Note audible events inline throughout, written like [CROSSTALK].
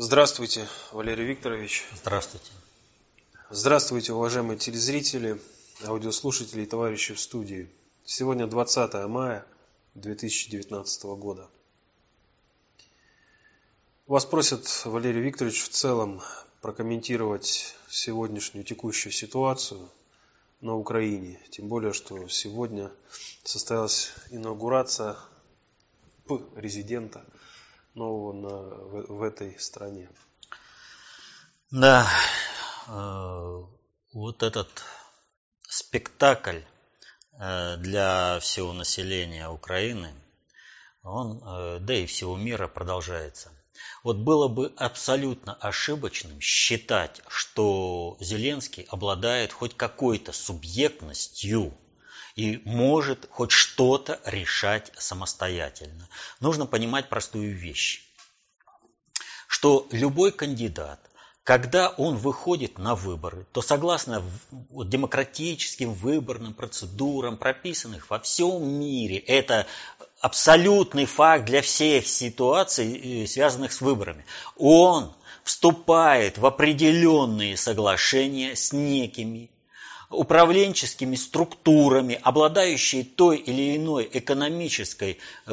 Здравствуйте, Валерий Викторович. Здравствуйте. Здравствуйте, уважаемые телезрители, аудиослушатели и товарищи в студии. Сегодня 20 мая 2019 года. Вас просят, Валерий Викторович, в целом прокомментировать сегодняшнюю текущую ситуацию на Украине. Тем более, что сегодня состоялась инаугурация резидента нового на, в, в этой стране. Да, э, вот этот спектакль э, для всего населения Украины, он, э, да и всего мира продолжается. Вот было бы абсолютно ошибочным считать, что Зеленский обладает хоть какой-то субъектностью и может хоть что-то решать самостоятельно. Нужно понимать простую вещь, что любой кандидат, когда он выходит на выборы, то согласно демократическим выборным процедурам, прописанных во всем мире, это абсолютный факт для всех ситуаций, э, связанных с выборами. Он вступает в определенные соглашения с некими управленческими структурами, обладающие той или иной экономической, э,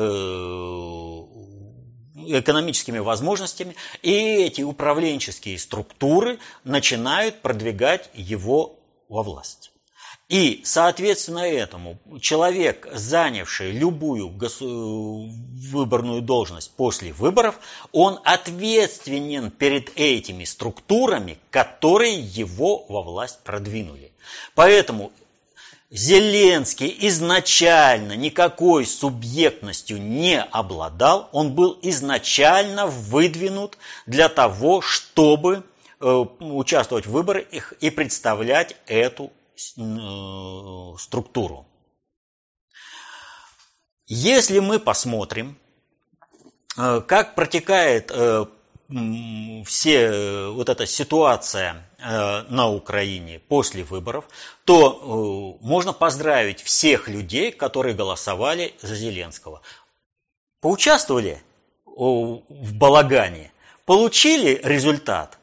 экономическими возможностями, и эти управленческие структуры начинают продвигать его во власть. И, соответственно этому, человек, занявший любую выборную должность после выборов, он ответственен перед этими структурами, которые его во власть продвинули. Поэтому Зеленский изначально никакой субъектностью не обладал, он был изначально выдвинут для того, чтобы э, участвовать в выборах и представлять эту структуру. Если мы посмотрим, э, как протекает э, все вот эта ситуация на Украине после выборов, то можно поздравить всех людей, которые голосовали за Зеленского. Поучаствовали в балагане, получили результат.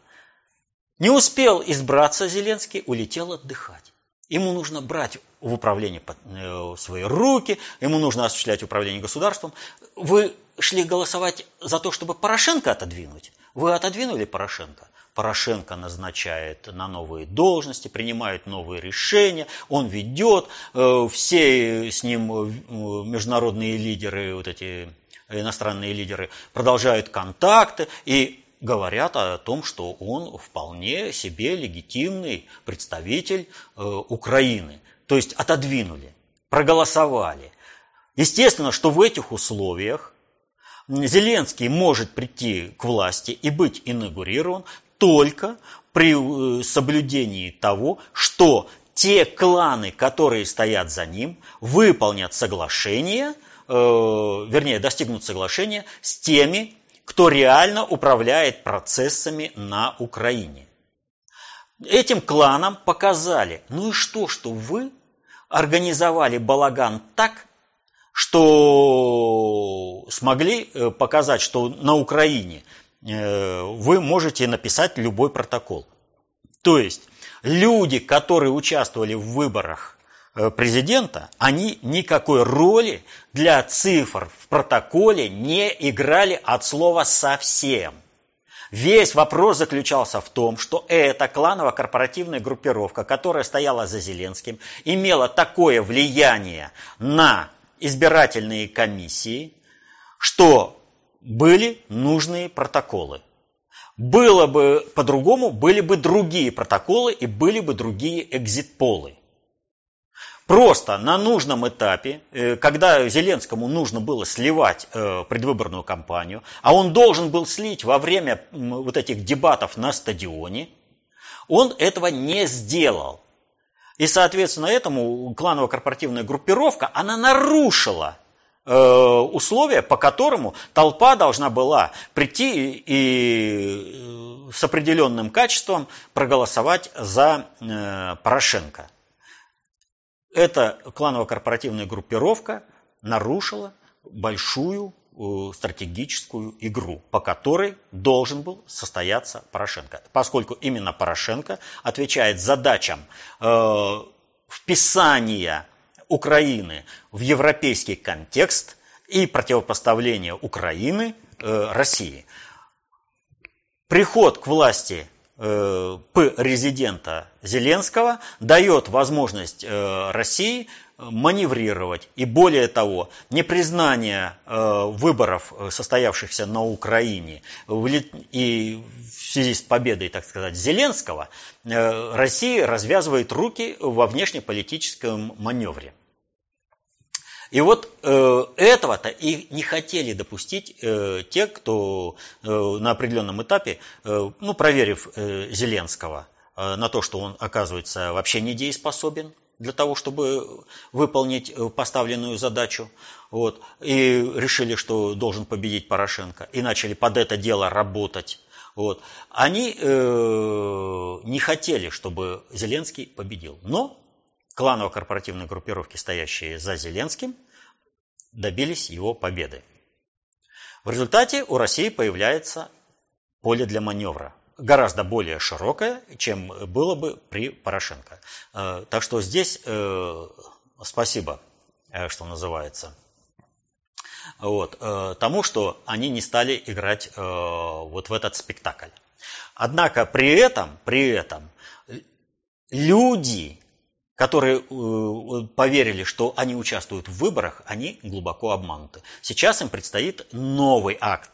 Не успел избраться Зеленский, улетел отдыхать. Ему нужно брать в управление э, свои руки, ему нужно осуществлять управление государством. Вы шли голосовать за то, чтобы Порошенко отодвинуть. Вы отодвинули Порошенко. Порошенко назначает на новые должности, принимает новые решения, он ведет, э, все с ним э, международные лидеры, вот эти иностранные лидеры продолжают контакты, и говорят о том, что он вполне себе легитимный представитель э, Украины. То есть отодвинули, проголосовали. Естественно, что в этих условиях Зеленский может прийти к власти и быть инаугурирован только при э, соблюдении того, что те кланы, которые стоят за ним, выполнят соглашение, э, вернее, достигнут соглашения с теми кто реально управляет процессами на Украине. Этим кланам показали, ну и что, что вы организовали балаган так, что смогли э, показать, что на Украине э, вы можете написать любой протокол. То есть люди, которые участвовали в выборах президента, они никакой роли для цифр в протоколе не играли от слова совсем. Весь вопрос заключался в том, что эта кланово-корпоративная группировка, которая стояла за Зеленским, имела такое влияние на избирательные комиссии, что были нужные протоколы. Было бы по-другому, были бы другие протоколы и были бы другие экзит-полы. Просто на нужном этапе, э, когда Зеленскому нужно было сливать э, предвыборную кампанию, а он должен был слить во время вот этих дебатов на стадионе, он этого не сделал. И, соответственно, этому кланово-корпоративная группировка, она нарушила э, условия, по которому толпа должна была прийти и с определенным качеством проголосовать за Порошенко эта кланово-корпоративная группировка нарушила большую стратегическую игру, по которой должен был состояться Порошенко. Поскольку именно Порошенко отвечает задачам э, вписания Украины в европейский контекст и противопоставления Украины э, России. Приход к власти э, П-резидента Зеленского дает возможность э, России маневрировать. И более того, непризнание э, выборов, э, состоявшихся на Украине, и в связи с победой, так сказать, Зеленского, э, Россия развязывает руки во внешнеполитическом маневре. И вот э, этого-то и не хотели допустить э, те, кто э, на определенном этапе, э, ну, проверив э, Зеленского э, на то, что он оказывается вообще недееспособен, для того, чтобы выполнить э, поставленную задачу. Вот, и решили, что должен победить Порошенко. И начали под это дело работать. Вот. Они э, не хотели, чтобы Зеленский победил. Но кланово-корпоративные группировки, стоящие за Зеленским, добились его победы. В результате у России появляется поле для маневра гораздо более широкое, чем было бы при Порошенко. Э, так что здесь э, спасибо, э, что называется, вот, тому, что они не стали играть вот в этот спектакль. Однако при этом, при этом люди, которые поверили, что они участвуют в выборах, они глубоко обмануты. Сейчас им предстоит новый акт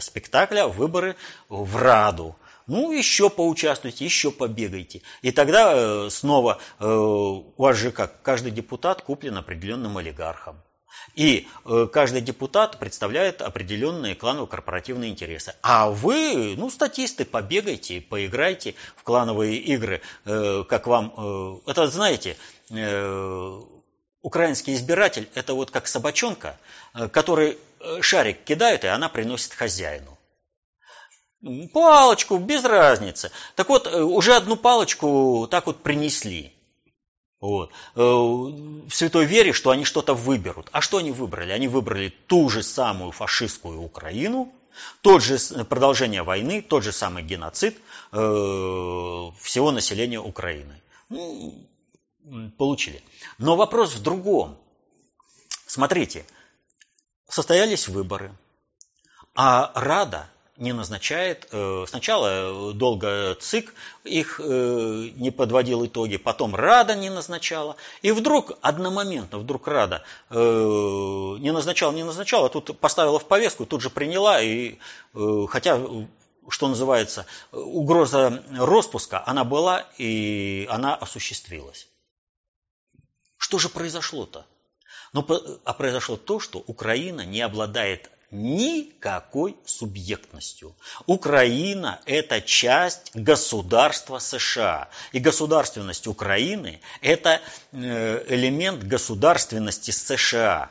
спектакля «Выборы в Раду», ну, еще поучаствуйте, еще побегайте. И тогда э, снова э, у вас же как, каждый депутат куплен определенным олигархом. И э, каждый депутат представляет определенные кланово-корпоративные интересы. А вы, ну, статисты, побегайте, поиграйте в клановые игры, как вам... Это, знаете, украинский избиратель – это вот как собачонка, который шарик кидает, и она приносит хозяину. Палочку, без разницы. Так вот, э, уже одну палочку так вот принесли. Вот. Э, в святой вере, что они что-то выберут. А что они выбрали? Они выбрали ту же самую фашистскую Украину, тот же продолжение войны, тот же самый геноцид э, всего населения Украины. Ну, получили. Но вопрос в другом. Смотрите, состоялись выборы, а Рада не назначает. Э, сначала долго ЦИК их э, не подводил итоги, потом Рада не назначала. И вдруг, одномоментно, вдруг Рада э, не назначала, не назначала, а тут поставила в повестку, тут же приняла. И, хотя, что называется, угроза распуска, она была и она осуществилась. Что же произошло-то? Ну, а произошло то, что Украина не обладает никакой субъектностью. Украина – это часть государства США. И государственность Украины – это э, элемент государственности США.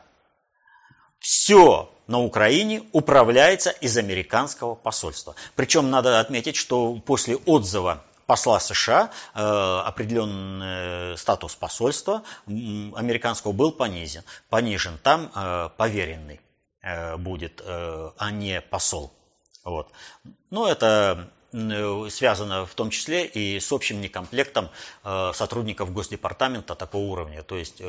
Все на Украине управляется из американского посольства. Причем надо отметить, что после отзыва посла США э, определенный статус посольства американского был понизен. понижен. Там э, поверенный. Э, будет, э, а не посол. Вот. Но это связано в том числе и с общим некомплектом э, сотрудников Госдепартамента такого уровня. То есть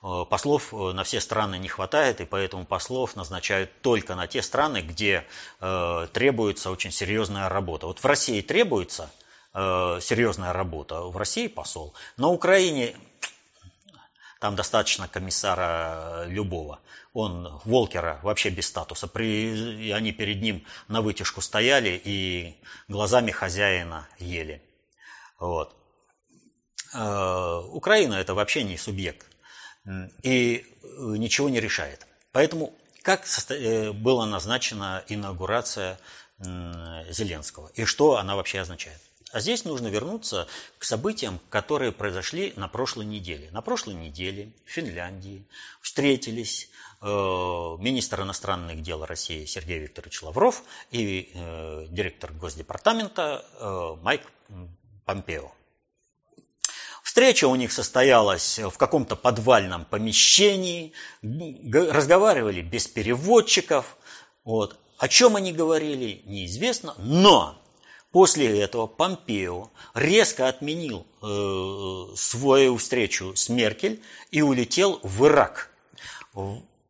послов на все страны не хватает, и поэтому послов назначают только на те страны, где требуется очень серьезная работа. Вот в России требуется серьезная работа, в России посол. На Украине там достаточно комиссара любого. Он, Волкера, вообще без статуса. При, они перед ним на вытяжку стояли и глазами хозяина ели. Вот. Э, Украина это вообще не субъект. И ничего не решает. Поэтому как э, была назначена инаугурация Зеленского и что она вообще означает? А здесь нужно вернуться к событиям, которые произошли на прошлой неделе. На прошлой неделе в Финляндии встретились э, министр иностранных дел России Сергей Викторович Лавров и э, директор Госдепартамента э, Майк Помпео. Встреча у них состоялась в каком-то подвальном помещении, разговаривали без переводчиков. Вот. О чем они говорили, неизвестно, но после этого Помпео резко отменил э, свою встречу с Меркель и улетел в Ирак.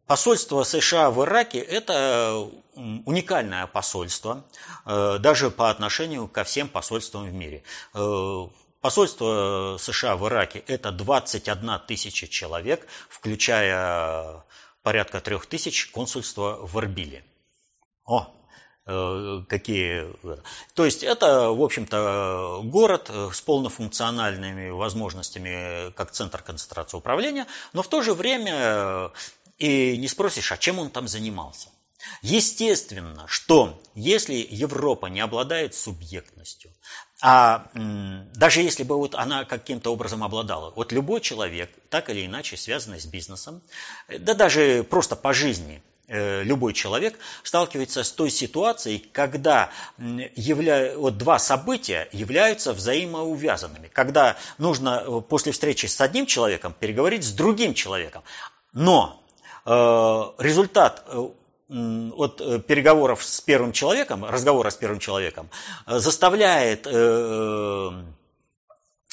Посольство США в Ираке – это уникальное посольство, э, даже по отношению ко всем посольствам в мире. Э, посольство США в Ираке – это 21 тысяча человек, включая порядка трех тысяч консульства в Эрбиле. О, э, какие... То есть это, в общем-то, город с полнофункциональными возможностями как центр концентрации управления, но в то же время и не спросишь, а чем он там занимался. Естественно, что если Европа не обладает субъектностью, а даже если бы вот она каким-то образом обладала, вот любой человек, так или иначе связанный с бизнесом, да даже просто по жизни, э, любой человек сталкивается с той ситуацией, когда явля... вот два события являются взаимоувязанными. Когда нужно э, после встречи с одним человеком переговорить с другим человеком. Но э, результат от э, переговоров с первым человеком, разговора с первым человеком, э, заставляет э,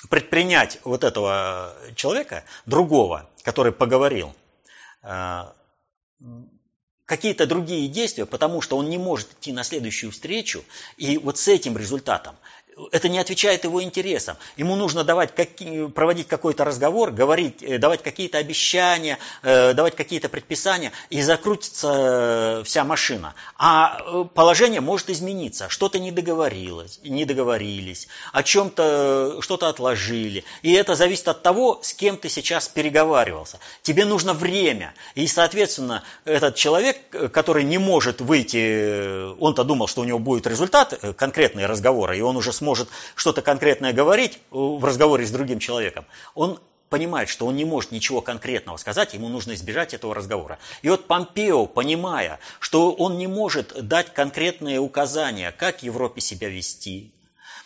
предпринять вот этого человека, другого, который поговорил, какие-то другие действия, потому что он не может идти на следующую встречу, и вот с этим результатом это не отвечает его интересам. Ему нужно давать, проводить какой-то разговор, говорить, э, давать какие-то обещания, э, давать какие-то предписания, и закрутится э, вся машина. А положение может измениться. Что-то не договорилось, не договорились, о чем-то что-то отложили. И это зависит от того, с кем ты сейчас переговаривался. Тебе нужно время. И, соответственно, этот человек, который не может выйти, он-то думал, что у него будет результат, конкретные разговоры, и он уже сможет что-то конкретное говорить в разговоре с другим человеком, он понимает, что он не может ничего конкретного сказать, ему нужно избежать этого разговора. И вот Помпео, понимая, что он не может дать конкретные указания, как Европе себя вести,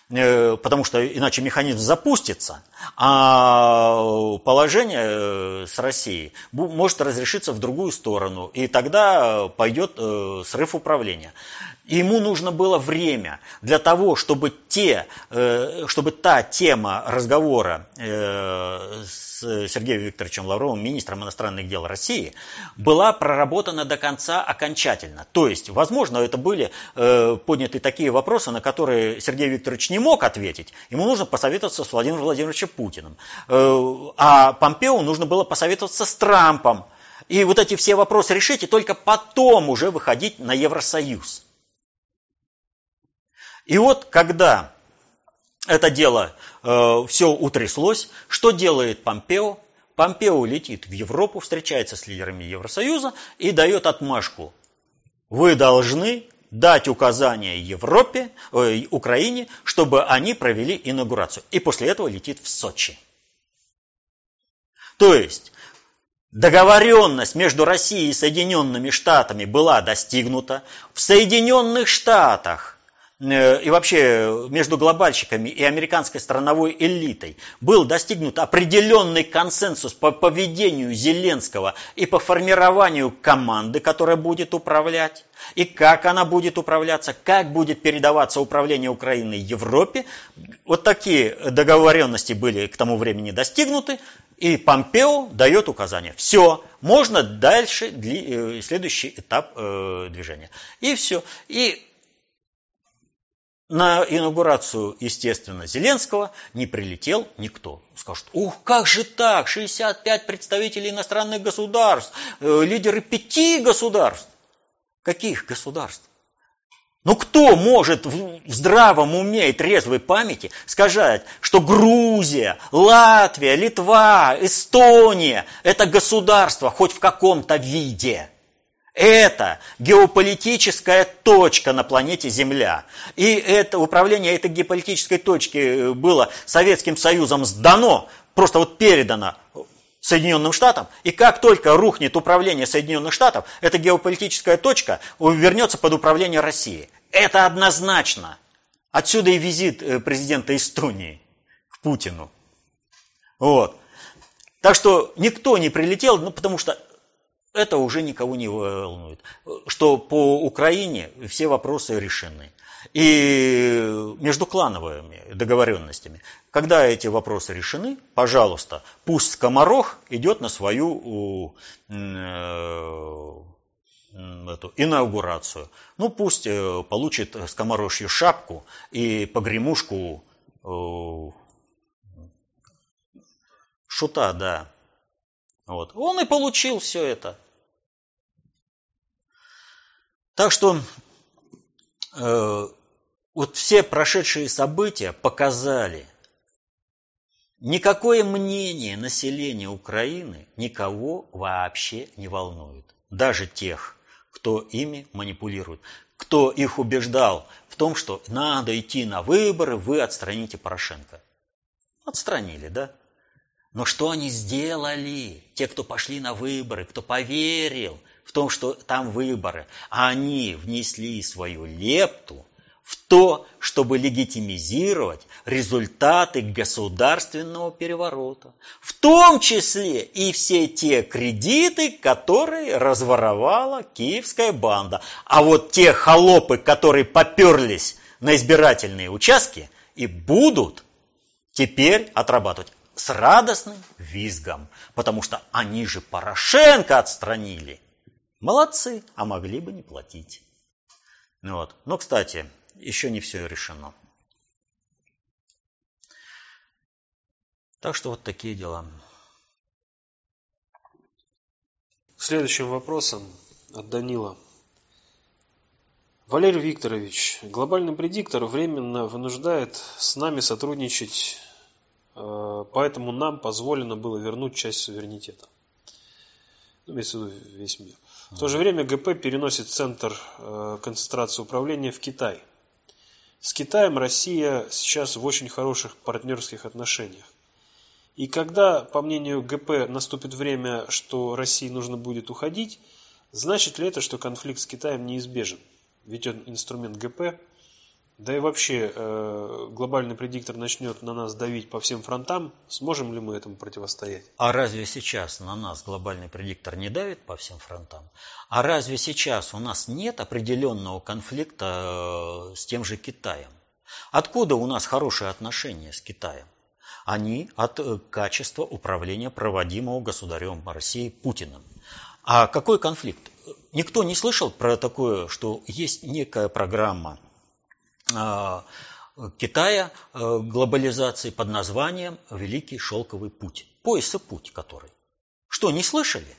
Э, потому что иначе механизм запустится, а положение э, с Россией может разрешиться в другую сторону, и тогда пойдет э, срыв управления. Ему нужно было время для того, чтобы, те, чтобы та тема разговора с Сергеем Викторовичем Лавровым, министром иностранных дел России, была проработана до конца окончательно. То есть, возможно, это были подняты такие вопросы, на которые Сергей Викторович не мог ответить, ему нужно посоветоваться с Владимиром Владимировичем Путиным. Э, а Помпео нужно было посоветоваться с Трампом. И вот эти все вопросы решить, и только потом уже выходить на Евросоюз. И вот когда это дело э, все утряслось, что делает Помпео? Помпео летит в Европу, встречается с лидерами Евросоюза и дает отмашку. Вы должны дать указания Европе, э, Украине, чтобы они провели инаугурацию. И после этого летит в Сочи. То есть договоренность между Россией и Соединенными Штатами была достигнута. В Соединенных Штатах и вообще между глобальщиками и американской страновой элитой был достигнут определенный консенсус по поведению Зеленского и по формированию команды, которая будет управлять, и как она будет управляться, как будет передаваться управление Украиной Европе. Вот такие договоренности были к тому времени достигнуты, и Помпео дает указание. Все, можно дальше, э, следующий этап э, движения. И все. И на инаугурацию, естественно, Зеленского не прилетел никто. Скажут, ух, как же так, 65 представителей иностранных государств, э, лидеры пяти государств. Каких государств? Ну кто может в здравом уме и трезвой памяти сказать, что Грузия, Латвия, Литва, Эстония – это государство хоть в каком-то виде? Это геополитическая точка на планете Земля. И это управление этой геополитической точки э, было Советским Союзом сдано, просто вот передано Соединенным Штатам, и как только рухнет управление Соединенных Штатов, эта геополитическая точка вернется под управление России. Это однозначно. Отсюда и визит э, президента Эстонии к Путину. Вот. Так что никто не прилетел, ну, потому что это уже никого не волнует. Что по Украине все вопросы решены. И между клановыми договоренностями. Когда эти вопросы решены, пожалуйста, пусть скоморох идет на свою э, эту инаугурацию. Ну, пусть э, получит скоморожью шапку и погремушку э, шута, да. Вот. Он и получил все это. Так что э, вот все прошедшие события показали, никакое мнение населения Украины никого вообще не волнует. Даже тех, кто ими манипулирует, кто их убеждал в том, что надо идти на выборы, вы отстраните Порошенко. Отстранили, да? Но что они сделали? Те, кто пошли на выборы, кто поверил в том, что там выборы, они внесли свою лепту в то, чтобы легитимизировать результаты государственного переворота. В том числе и все те кредиты, которые разворовала киевская банда. А вот те холопы, которые поперлись на избирательные участки и будут теперь отрабатывать с радостным визгом, потому что они же Порошенко отстранили. Молодцы, а могли бы не платить. Вот. Но, кстати, еще не все решено. Так что вот такие дела. Следующим вопросом от Данила. Валерий Викторович, глобальный предиктор временно вынуждает с нами сотрудничать Э, поэтому нам позволено было вернуть часть суверенитета. Ну, имеется в виду весь мир. В то же время ГП переносит центр э, концентрации управления в Китай. С Китаем Россия сейчас в очень хороших партнерских отношениях. И когда, по мнению ГП, наступит время, что России нужно будет уходить, значит ли это, что конфликт с Китаем неизбежен? Ведь он инструмент ГП, да и вообще, э, глобальный предиктор начнет на нас давить по всем фронтам, сможем ли мы этому противостоять? А разве сейчас на нас глобальный предиктор не давит по всем фронтам? А разве сейчас у нас нет определенного конфликта э, с тем же Китаем? Откуда у нас хорошие отношения с Китаем? Они от э, качества управления проводимого государем России Путиным. А какой конфликт? Никто не слышал про такое, что есть некая программа Китая э, глобализации под названием Великий Шелковый путь. Пояса путь который. Что, не слышали?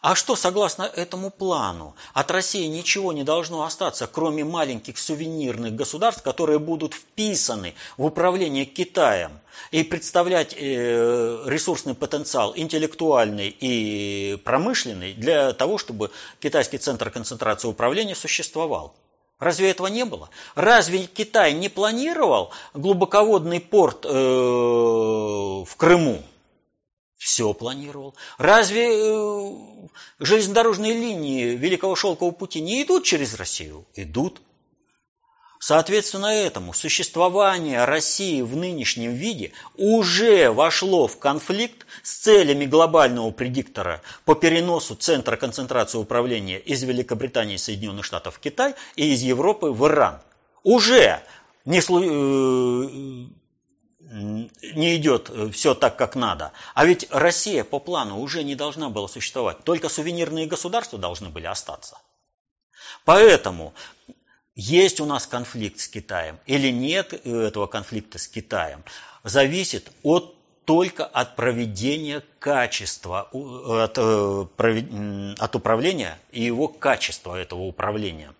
А что, согласно этому плану, от России ничего не должно остаться, кроме маленьких сувенирных государств, которые будут вписаны в управление Китаем и представлять э, ресурсный потенциал интеллектуальный и промышленный для того, чтобы китайский центр концентрации управления существовал. Разве этого не было? Разве Китай не планировал глубоководный порт э, в Крыму? Все планировал. Разве э, железнодорожные линии Великого Шелкового пути не идут через Россию? Идут. Соответственно этому существование России в нынешнем виде уже вошло в конфликт с целями глобального предиктора по переносу центра концентрации управления из Великобритании и Соединенных Штатов в Китай и из Европы в Иран. Уже не, э, не идет все так, как надо. А ведь Россия по плану уже не должна была существовать. Только сувенирные государства должны были остаться. Поэтому есть у нас конфликт с Китаем или нет этого конфликта с Китаем, зависит от только от проведения качества, от, э, от управления и его качества этого управления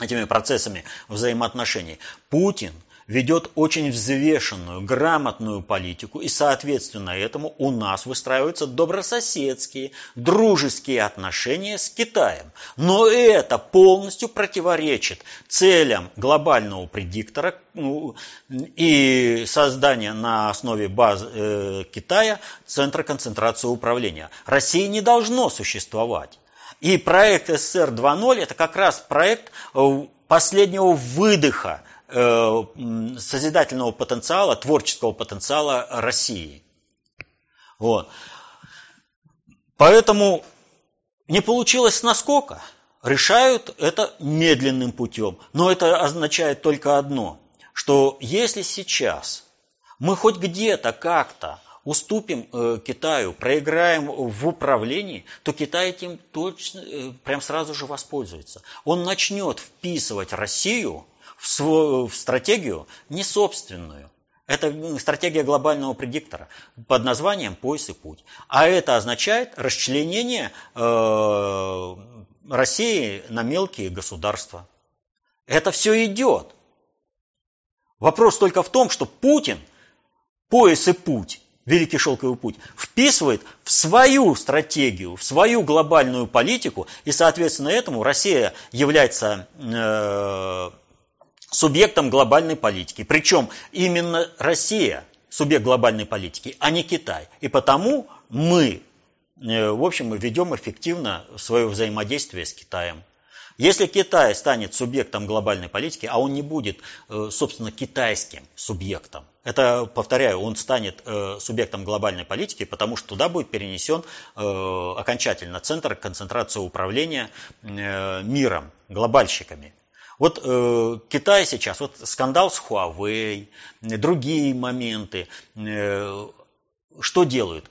этими процессами взаимоотношений. Путин – ведет очень взвешенную, грамотную политику, и соответственно этому у нас выстраиваются добрососедские, дружеские отношения с Китаем. Но это полностью противоречит целям глобального предиктора ну, и создания на основе баз э, Китая центра концентрации управления. России не должно существовать. И проект СССР 2.0 это как раз проект э, последнего выдоха созидательного потенциала, творческого потенциала России. Вот. Поэтому не получилось насколько. Решают это медленным путем. Но это означает только одно, что если сейчас мы хоть где-то как-то уступим э, Китаю, проиграем в управлении, то Китай этим точно, э, прям сразу же воспользуется. Он начнет вписывать Россию в, свою, в стратегию не собственную. Это стратегия глобального предиктора под названием «Пояс и путь». А это означает расчленение э, России на мелкие государства. Это все идет. Вопрос только в том, что Путин пояс и путь Великий Шелковый путь, вписывает в свою стратегию, в свою глобальную политику, и, соответственно, этому Россия является э, субъектом глобальной политики. Причем именно Россия субъект глобальной политики, а не Китай. И потому мы, э, в общем, ведем эффективно свое взаимодействие с Китаем. Если Китай станет субъектом глобальной политики, а он не будет, э, собственно, китайским субъектом, это, повторяю, он станет э, субъектом глобальной политики, потому что туда будет перенесен окончательно центр концентрации управления миром, глобальщиками. Вот э, Китай сейчас, вот скандал с Huawei, другие моменты, э, что делают?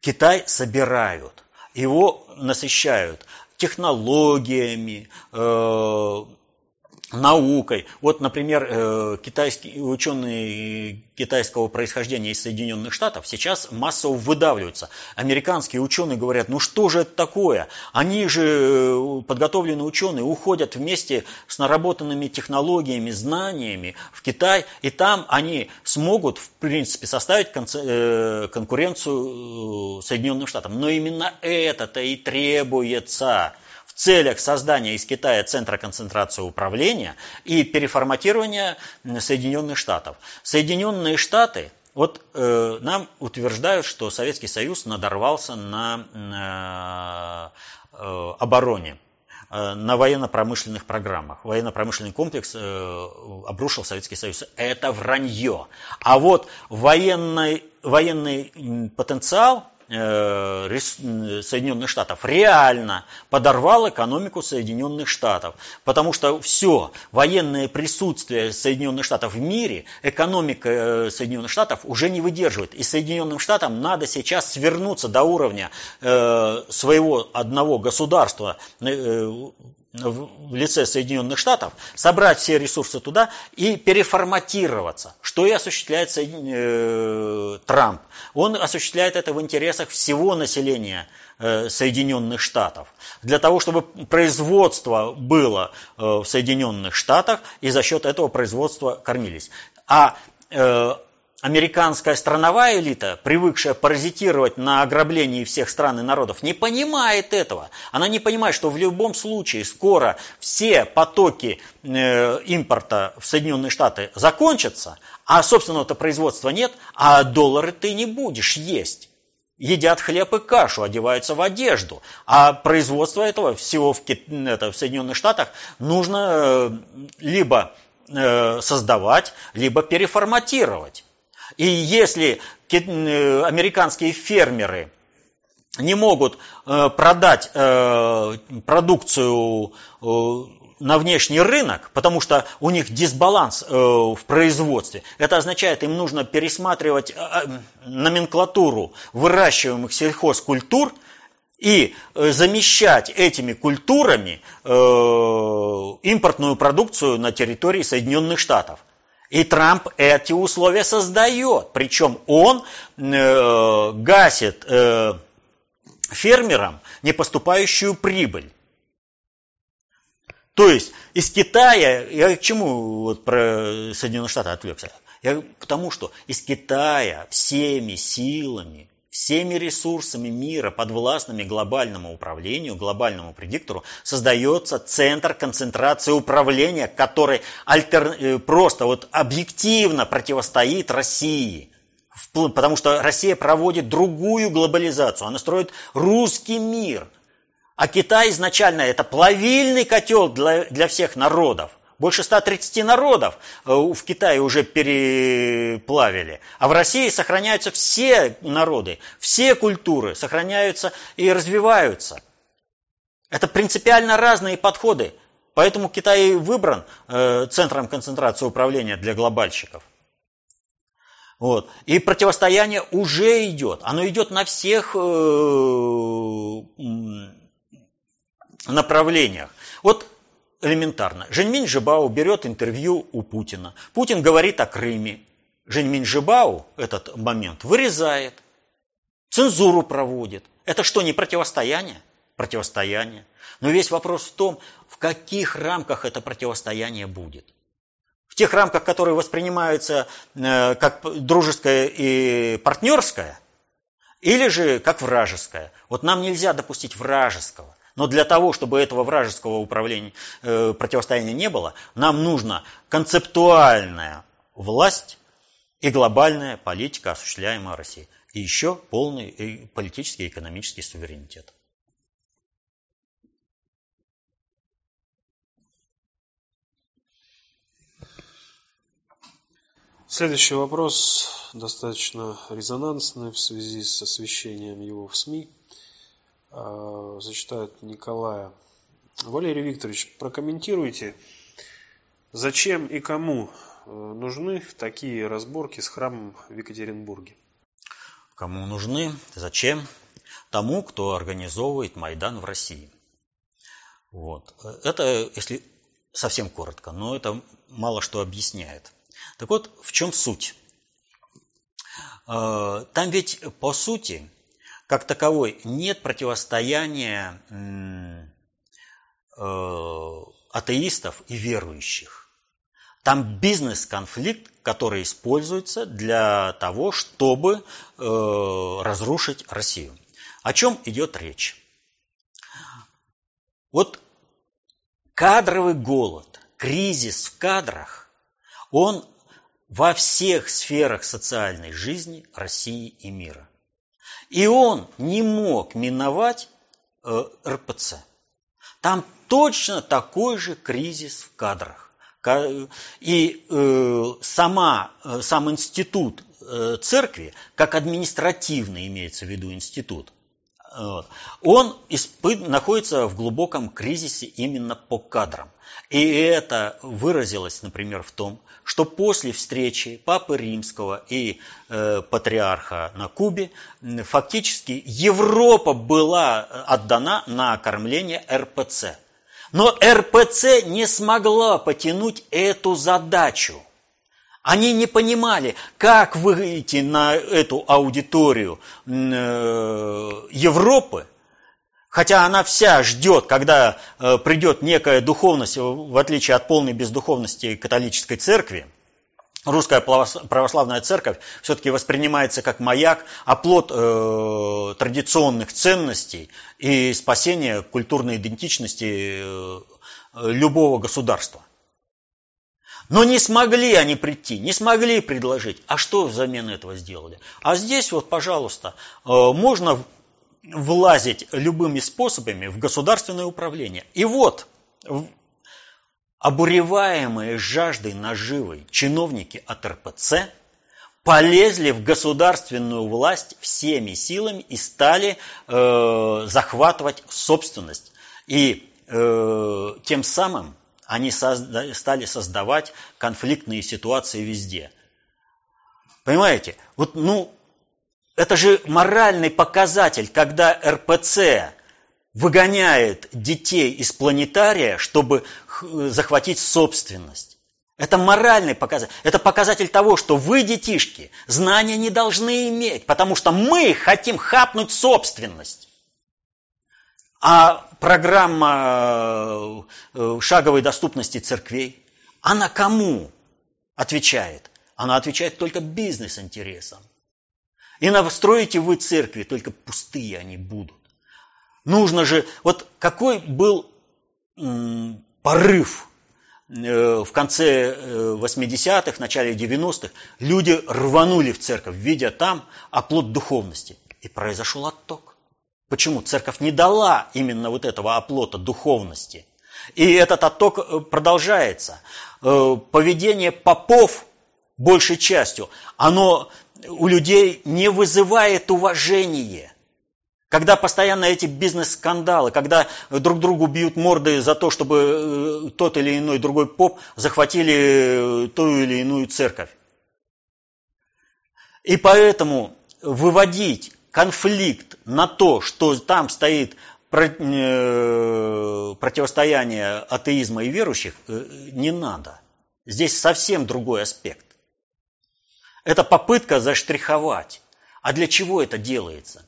Китай собирают, его насыщают технологиями, э, наукой. Вот, например, э, китайские ученые китайского происхождения из Соединенных Штатов сейчас массово выдавливаются. Американские ученые говорят, ну что же это такое? Они же, э, подготовленные ученые, уходят вместе с наработанными технологиями, знаниями в Китай, и там они смогут, в принципе, составить конкуренцию Соединенным Штатам. Но именно это-то и требуется – целях создания из Китая центра концентрации управления и переформатирования Соединенных Штатов. Соединенные Штаты вот э, нам утверждают, что Советский Союз надорвался на э, э, обороне э, на военно-промышленных программах. Военно-промышленный комплекс э, обрушил Советский Союз. Это вранье. А вот военный, военный потенциал Соединенных Штатов реально подорвал экономику Соединенных Штатов. Потому что все, военное присутствие Соединенных Штатов в мире, экономика э, Соединенных Штатов уже не выдерживает. И Соединенным Штатам надо сейчас свернуться до уровня э, своего одного государства, в лице Соединенных Штатов, собрать все ресурсы туда и переформатироваться, что и осуществляет э, Трамп. Он осуществляет это в интересах всего населения э, Соединенных Штатов. Для того, чтобы производство было э, в Соединенных Штатах, и за счет этого производства кормились. А американская страновая элита, привыкшая паразитировать на ограблении всех стран и народов, не понимает этого. Она не понимает, что в любом случае скоро все потоки э, импорта в Соединенные Штаты закончатся, а собственного-то производства нет, а доллары ты не будешь есть. Едят хлеб и кашу, одеваются в одежду. А производство этого всего в, это, в Соединенных Штатах нужно э, либо э, создавать, либо переформатировать. И если э, американские фермеры не могут э, продать э, продукцию на внешний рынок, потому что у них дисбаланс в производстве. Это означает, им нужно пересматривать номенклатуру выращиваемых сельхозкультур и замещать этими культурами импортную продукцию на территории Соединенных Штатов. И Трамп эти условия создает. Причем он э, гасит э, фермерам непоступающую прибыль. То есть из Китая, я к чему вот про Соединенные Штаты отвлекся? Я к тому, что из Китая всеми силами всеми ресурсами мира, подвластными глобальному управлению, глобальному предиктору, создается центр концентрации управления, который альтер... Э, просто вот объективно противостоит России. Потому что Россия проводит другую глобализацию, она строит русский мир. А Китай изначально это плавильный котел для, для всех народов. Больше 130 народов э, в Китае уже переплавили. А в России сохраняются все народы, все культуры сохраняются и развиваются. Это принципиально разные подходы. Поэтому Китай выбран э, центром концентрации управления для глобальщиков. Вот. И противостояние уже идет. Оно идет на всех э, направлениях. Вот элементарно. Женьминь Жибао берет интервью у Путина. Путин говорит о Крыме. Женьминь Жибао этот момент вырезает, цензуру проводит. Это что, не противостояние? Противостояние. Но весь вопрос в том, в каких рамках это противостояние будет. В тех рамках, которые воспринимаются э, как дружеское и партнерское, или же как вражеское. Вот нам нельзя допустить вражеского. Но для того, чтобы этого вражеского управления, э, противостояния не было, нам нужна концептуальная власть и глобальная политика, осуществляемая Россией. И еще полный политический и экономический суверенитет. Следующий вопрос достаточно резонансный в связи с освещением его в СМИ. А, зачитает Николая. Валерий Викторович, прокомментируйте, зачем и кому э, нужны такие разборки с храмом в Екатеринбурге? Кому нужны, зачем? Тому, кто организовывает Майдан в России. Вот. Это, если совсем коротко, но это мало что объясняет. Так вот, в чем суть? Э, там ведь, по сути, как таковой нет противостояния э, атеистов и верующих. Там бизнес-конфликт, который используется для того, чтобы э, разрушить Россию. О чем идет речь? Вот кадровый голод, кризис в кадрах, он во всех сферах социальной жизни России и мира. И он не мог миновать э, РПЦ. Там точно такой же кризис в кадрах. И э, сама, э, сам институт э, церкви, как административный имеется в виду институт, вот, он испы- находится в глубоком кризисе именно по кадрам. И это выразилось, например, в том, что после встречи Папы Римского и э, патриарха на Кубе фактически Европа была отдана на окормление РПЦ. Но РПЦ не смогла потянуть эту задачу. Они не понимали, как выйти на эту аудиторию э, Европы, Хотя она вся ждет, когда э, придет некая духовность, в отличие от полной бездуховности католической церкви, русская православная церковь все-таки воспринимается как маяк, оплот э, традиционных ценностей и спасение культурной идентичности э, любого государства. Но не смогли они прийти, не смогли предложить. А что взамен этого сделали? А здесь вот, пожалуйста, э, можно влазить любыми способами в государственное управление. И вот, обуреваемые жаждой наживой чиновники от РПЦ полезли в государственную власть всеми силами и стали э, захватывать собственность. И э, тем самым они созда- стали создавать конфликтные ситуации везде. Понимаете? Вот, ну, это же моральный показатель, когда РПЦ выгоняет детей из планетария, чтобы захватить собственность. Это моральный показатель. Это показатель того, что вы, детишки, знания не должны иметь, потому что мы хотим хапнуть собственность. А программа э, шаговой доступности церквей, она кому отвечает? Она отвечает только бизнес-интересам. И настроите вы церкви, только пустые они будут. Нужно же, вот какой был порыв э, в конце 80-х, э, начале 90-х, люди рванули в церковь, видя там оплот духовности. И произошел отток. Почему? Церковь не дала именно вот этого оплота духовности. И этот отток э, продолжается. Э, поведение попов, большей частью, оно у людей не вызывает уважения. Когда постоянно эти бизнес-скандалы, когда друг другу бьют морды за то, чтобы э, тот или иной другой поп захватили ту или иную церковь. И поэтому выводить конфликт на то, что там стоит э, противостояние атеизма и верующих, э, не надо. Здесь совсем другой аспект. Это попытка заштриховать. А для чего это делается?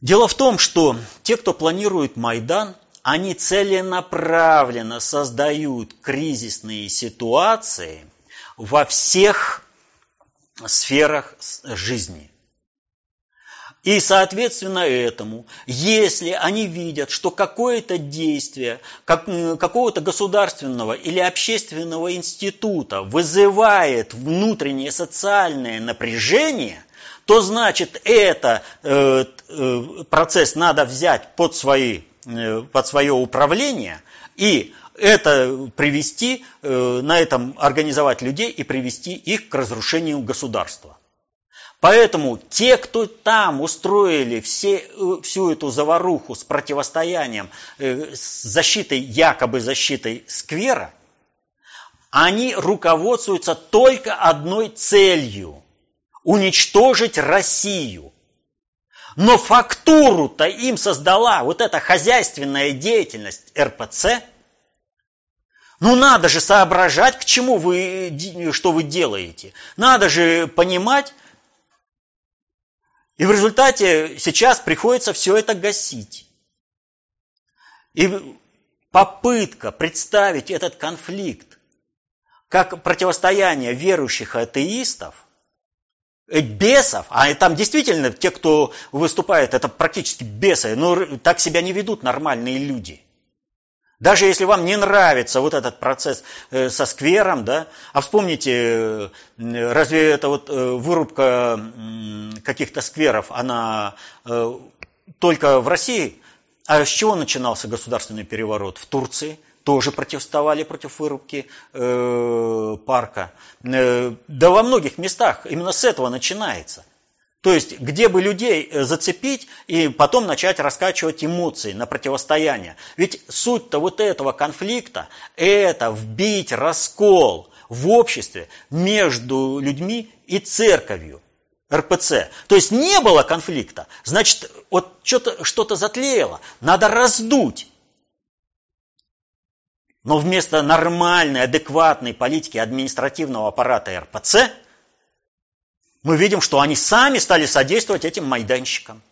Дело в том, что те, кто планирует Майдан, они целенаправленно создают кризисные ситуации во всех сферах жизни. И соответственно этому, если они видят, что какое-то действие как, какого-то государственного или общественного института вызывает внутреннее социальное напряжение, то значит это э, э, процесс надо взять под, свои, э, под свое управление и это привести, э, на этом организовать людей и привести их к разрушению государства. Поэтому те, кто там устроили все, э, всю эту заваруху с противостоянием, э, с защитой, якобы защитой сквера, они руководствуются только одной целью – уничтожить Россию. Но фактуру-то им создала вот эта хозяйственная деятельность РПЦ. Ну надо же соображать, к чему вы, что вы делаете. Надо же понимать, и в результате сейчас приходится все это гасить. И попытка представить этот конфликт как противостояние верующих атеистов, э, бесов, а там действительно те, кто выступает, это практически бесы, но так себя не ведут нормальные люди – даже если вам не нравится вот этот процесс э, со сквером, да, а вспомните, э, разве это вот э, вырубка каких-то скверов, она только в России? А с чего начинался государственный переворот? В Турции тоже протестовали против вырубки парка. Да во многих местах именно с этого начинается. То есть, где бы людей э, зацепить и потом начать раскачивать эмоции на противостояние. Ведь суть-то вот этого конфликта – это вбить раскол в обществе между людьми и церковью. РПЦ. То есть не было конфликта, значит, вот что-то что затлеяло, надо раздуть. Но вместо нормальной, адекватной политики административного аппарата РПЦ – мы видим, что они сами стали содействовать этим майданщикам.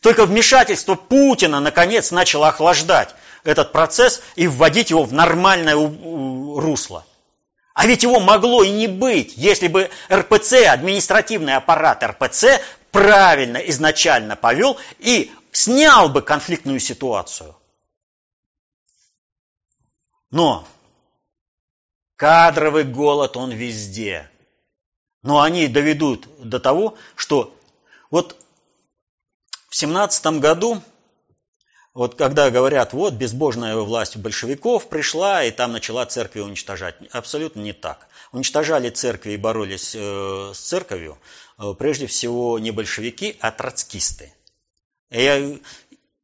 Только вмешательство Путина, наконец, начало охлаждать этот процесс и вводить его в нормальное русло. А ведь его могло и не быть, если бы РПЦ, административный аппарат РПЦ, правильно изначально повел и снял бы конфликтную ситуацию. Но кадровый голод, он везде. Но они доведут до того, что вот в семнадцатом году, вот когда говорят, вот безбожная власть большевиков пришла и там начала церкви уничтожать, абсолютно не так. Уничтожали церкви и боролись э, с церковью э, прежде всего не большевики, а троцкисты. И,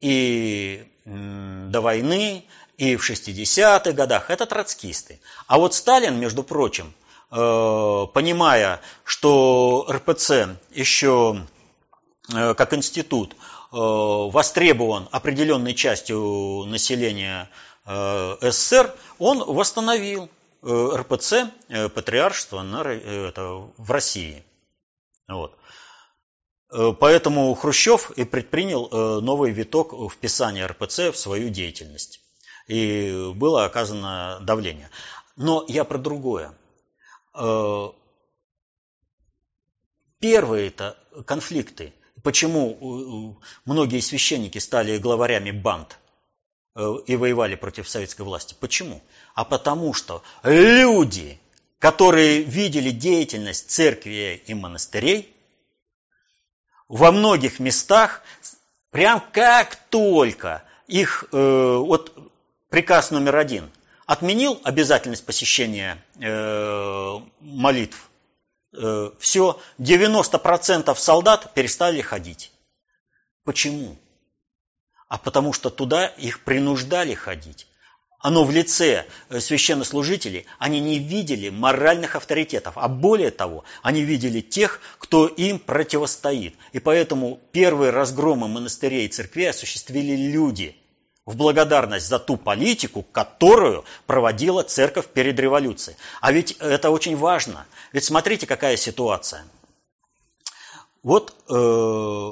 и до войны, и в 60-х годах это троцкисты. А вот Сталин, между прочим, понимая, что РПЦ еще э, как институт э, востребован определенной частью населения СССР, он восстановил РПЦ, патриаршество на, это, в России. Вот. Поэтому Хрущев и предпринял новый виток вписания РПЦ в свою деятельность. И было оказано давление. Но я про другое. Э, первые это конфликты. Почему многие священники стали главарями банд э, и воевали против советской власти? Почему? А потому что люди, которые видели деятельность церкви и монастырей, во многих местах, прям как только их э, вот приказ номер один отменил обязательность посещения э, молитв. Э, все, 90% солдат перестали ходить. Почему? А потому что туда их принуждали ходить. Оно в лице э, священнослужителей, они не видели моральных авторитетов, а более того, они видели тех, кто им противостоит. И поэтому первые разгромы монастырей и церквей осуществили люди в благодарность за ту политику, которую проводила церковь перед революцией. А ведь это очень важно. Ведь смотрите, какая ситуация. Вот э,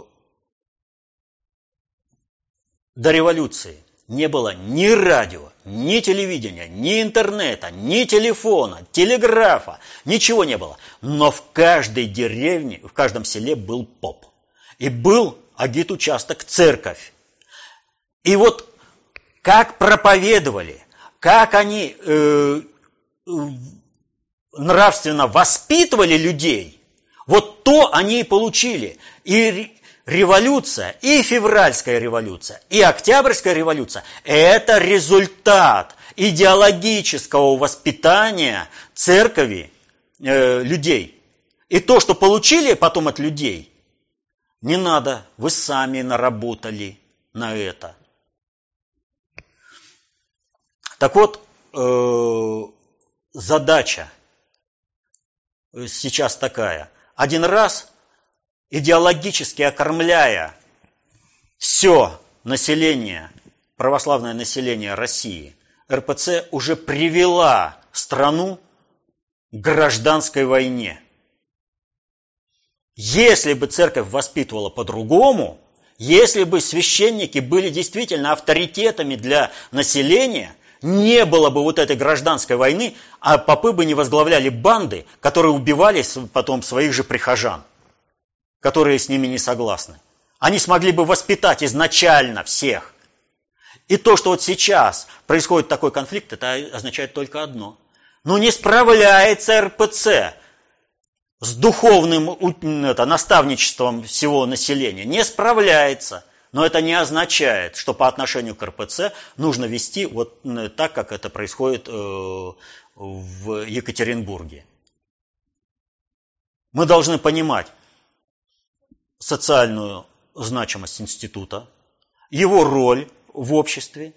до революции не было ни радио, ни телевидения, ни интернета, ни телефона, телеграфа, ничего не было. Но в каждой деревне, в каждом селе был поп. И был агит-участок, церковь. И вот как проповедовали, как они э, нравственно воспитывали людей, вот то они и получили. И революция, и февральская революция, и октябрьская революция – это результат идеологического воспитания церкви э, людей. И то, что получили потом от людей, не надо, вы сами наработали на это. Так вот, э, задача сейчас такая. Один раз идеологически окормляя все население, православное население России, РПЦ уже привела страну к гражданской войне. Если бы церковь воспитывала по-другому, если бы священники были действительно авторитетами для населения, не было бы вот этой гражданской войны, а попы бы не возглавляли банды, которые убивали потом своих же прихожан которые с ними не согласны. Они смогли бы воспитать изначально всех. И то, что вот сейчас происходит такой конфликт, это означает только одно. Ну не справляется РПЦ с духовным это, наставничеством всего населения. Не справляется. Но это не означает, что по отношению к РПЦ нужно вести вот так, как это происходит э, в Екатеринбурге. Мы должны понимать, социальную значимость института, его роль в обществе.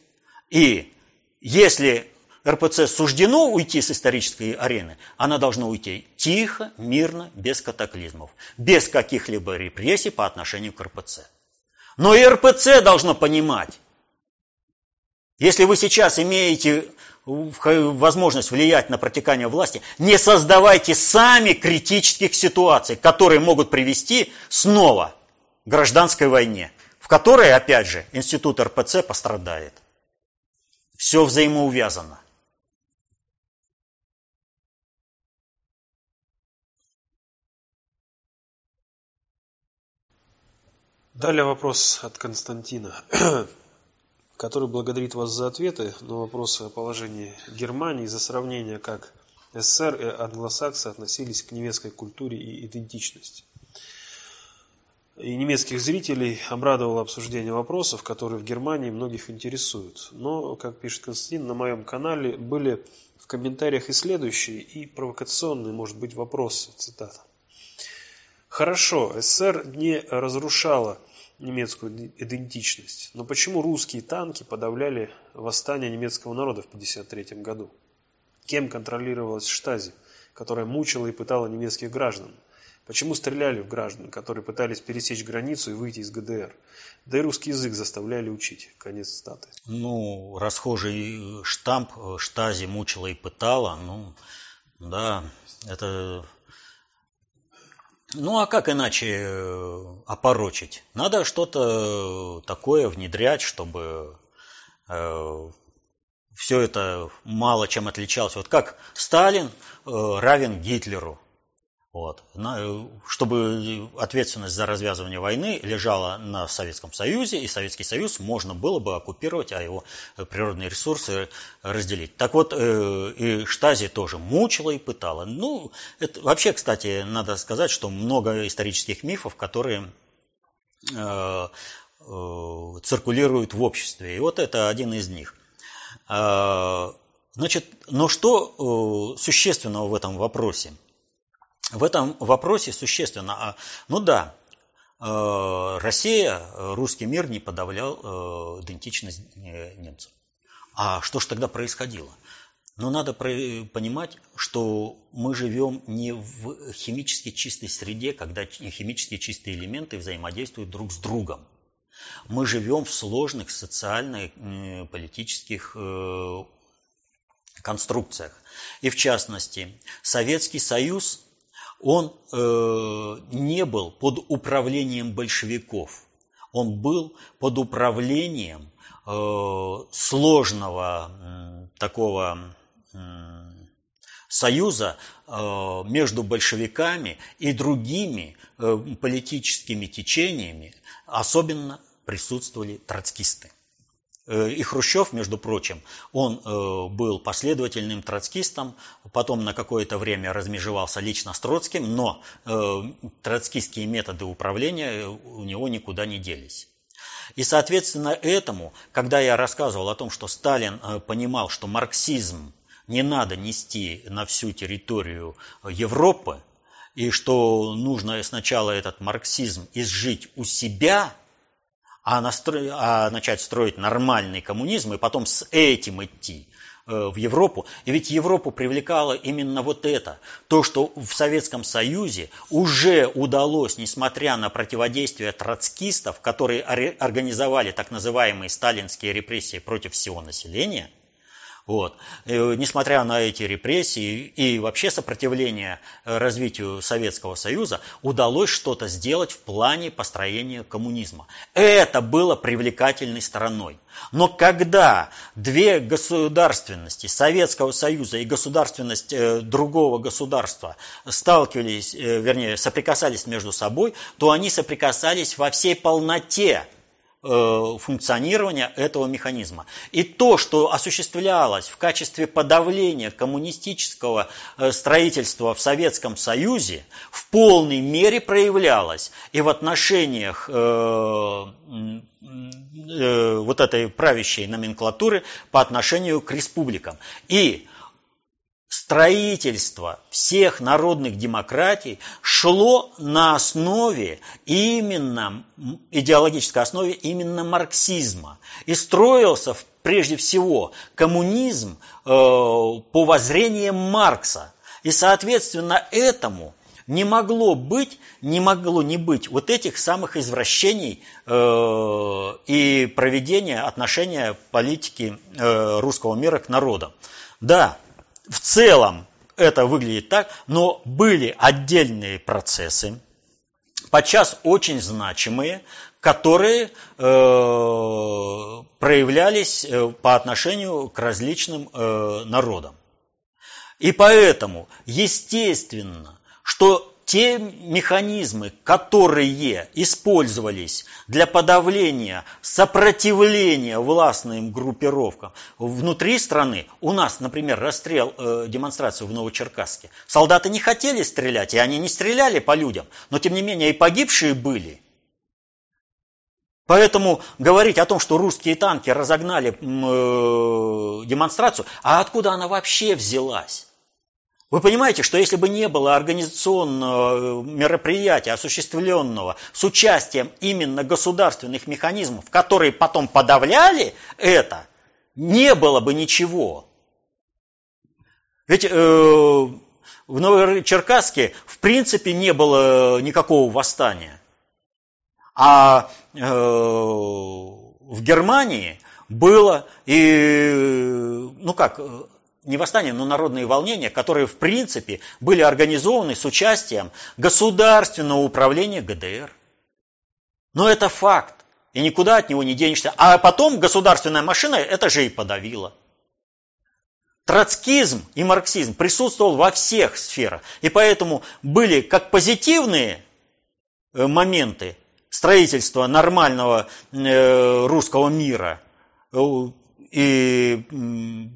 И если РПЦ суждено уйти с исторической арены, она должна уйти тихо, мирно, без катаклизмов, без каких-либо репрессий по отношению к РПЦ. Но и РПЦ должно понимать, если вы сейчас имеете возможность влиять на протекание власти, не создавайте сами критических ситуаций, которые могут привести снова к гражданской войне, в которой, опять же, институт РПЦ пострадает. Все взаимоувязано. Далее вопрос от Константина [CLEARS THROAT] который благодарит вас за ответы на вопросы о положении Германии, за сравнение, как СССР и англосаксы относились к немецкой культуре и идентичности. И немецких зрителей обрадовало обсуждение вопросов, которые в Германии многих интересуют. Но, как пишет Константин, на моем канале были в комментариях и следующие, и провокационные, может быть, вопросы. Цитата. Хорошо, СССР не разрушала немецкую идентичность. Но почему русские танки подавляли восстание немецкого народа в 1953 году? Кем контролировалась Штази, которая мучила и пытала немецких граждан? Почему стреляли в граждан, которые пытались пересечь границу и выйти из ГДР? Да и русский язык заставляли учить. Конец статы. Ну, расхожий штамп Штази мучила и пытала, ну, да, это ну а как иначе э, опорочить? Надо что-то такое внедрять, чтобы э, все это мало чем отличалось. Вот как Сталин э, равен Гитлеру. Вот. Чтобы ответственность за развязывание войны лежала на Советском Союзе, и Советский Союз можно было бы оккупировать, а его природные ресурсы разделить. Так вот, э, и Штази тоже мучила и пытала. Ну, это, вообще, кстати, надо сказать, что много исторических мифов, которые э, э, циркулируют в обществе. И вот это один из них. Значит, но что существенного в этом вопросе? В этом вопросе существенно, а, ну да, Россия, русский мир не подавлял идентичность немцев. А что же тогда происходило? Но надо понимать, что мы живем не в химически чистой среде, когда химически чистые элементы взаимодействуют друг с другом. Мы живем в сложных социальных, политических э, конструкциях. И в частности, Советский Союз, он э, не был под управлением большевиков. Он был под управлением э, сложного такого союза э, между большевиками и другими э, политическими течениями особенно присутствовали троцкисты. Э, и Хрущев, между прочим, он был последовательным троцкистом, потом на какое-то время размежевался лично с Троцким, но троцкистские методы управления у него никуда не делись. И, соответственно, этому, когда я рассказывал о том, что Сталин понимал, что марксизм не надо нести на всю территорию Европы, и что нужно сначала этот марксизм изжить у себя, а, настро... а начать строить нормальный коммунизм, и потом с этим идти э, в Европу. И ведь Европу привлекало именно вот это. То, что в Советском Союзе уже удалось, несмотря на противодействие троцкистов, которые организовали так называемые сталинские репрессии против всего населения – вот. И, э, несмотря на эти репрессии и вообще сопротивление э, развитию Советского Союза, удалось что-то сделать в плане построения коммунизма. Это было привлекательной стороной. Но когда две государственности Советского Союза и государственность э, другого государства сталкивались, вернее, соприкасались между собой, то они соприкасались во всей полноте Э, функционирования этого механизма. И то, что осуществлялось в качестве подавления коммунистического э, строительства в Советском Союзе, в полной мере проявлялось и в отношениях э, вот этой правящей номенклатуры по отношению к республикам. И строительство всех народных демократий шло на основе именно, идеологической основе именно марксизма. И строился прежде всего коммунизм э, по воззрениям Маркса. И соответственно этому не могло быть, не могло не быть вот этих самых извращений э, и проведения отношения политики э, русского мира к народам. Да, в целом это выглядит так, но были отдельные процессы, подчас очень значимые, которые э, проявлялись э, по отношению к различным э, народам. И поэтому, естественно, что те механизмы, которые использовались для подавления сопротивления властным группировкам внутри страны, у нас, например, расстрел, э, демонстрацию в Новочеркасске, солдаты не хотели стрелять, и они не стреляли по людям, но тем не менее и погибшие были. Поэтому говорить о том, что русские танки разогнали э, демонстрацию, а откуда она вообще взялась? Вы понимаете, что если бы не было организационного э, мероприятия, осуществленного с участием именно государственных механизмов, которые потом подавляли это, не было бы ничего. Ведь э, в Новочеркасске в принципе не было никакого восстания. А э, в Германии было и, ну как, не восстания, но народные волнения, которые в принципе были организованы с участием государственного управления ГДР. Но это факт, и никуда от него не денешься. А потом государственная машина это же и подавила. Троцкизм и марксизм присутствовал во всех сферах. И поэтому были как позитивные э, моменты строительства нормального э, русского мира, э, и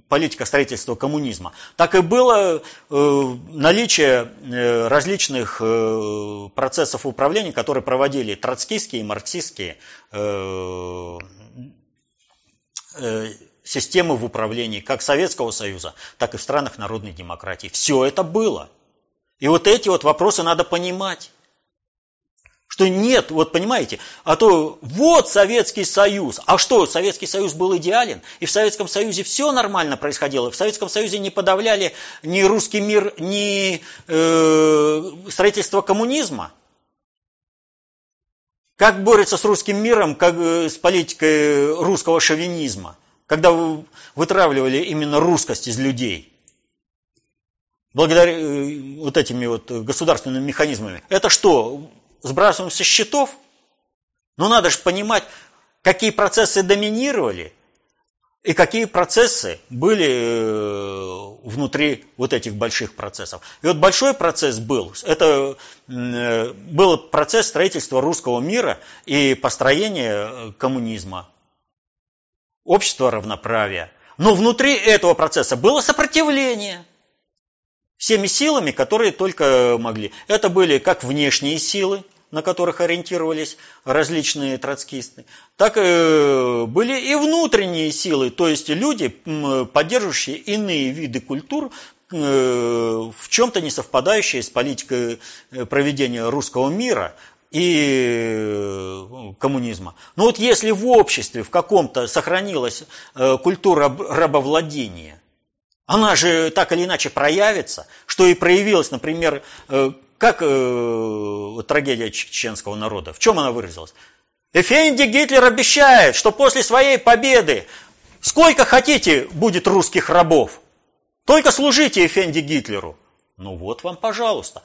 политика строительства коммунизма, так и было э, наличие э, различных э, процессов управления, которые проводили троцкистские и марксистские системы в управлении как Советского Союза, так и в странах народной демократии. Все это было. И вот эти вот вопросы надо понимать. Что нет, вот понимаете, а то вот Советский Союз. А что, Советский Союз был идеален? И в Советском Союзе все нормально происходило. В Советском Союзе не подавляли ни русский мир, ни э, строительство коммунизма. Как борется с русским миром, как э, с политикой русского шовинизма, когда вытравливали именно русскость из людей? Благодаря э, вот этими вот государственными механизмами. Это что, сбрасываем со счетов? Но надо же понимать, какие процессы доминировали и какие процессы были э, внутри вот этих больших процессов. И вот большой процесс был, это э, был процесс строительства русского мира и построения э, коммунизма, общества равноправия. Но внутри этого процесса было сопротивление – всеми силами, которые только могли. Это были как внешние силы, на которых ориентировались различные троцкисты, так и были и внутренние силы, то есть люди, поддерживающие иные виды культур, э, в чем-то не совпадающие с политикой э, проведения русского мира и э, коммунизма. Но вот если в обществе в каком-то сохранилась культура рабовладения, она же так или иначе проявится, что и проявилась, например, как э, трагедия чеченского народа? В чем она выразилась? Эфенди Гитлер обещает, что после своей победы сколько хотите будет русских рабов. Только служите Эфенди Гитлеру. Ну вот вам, пожалуйста.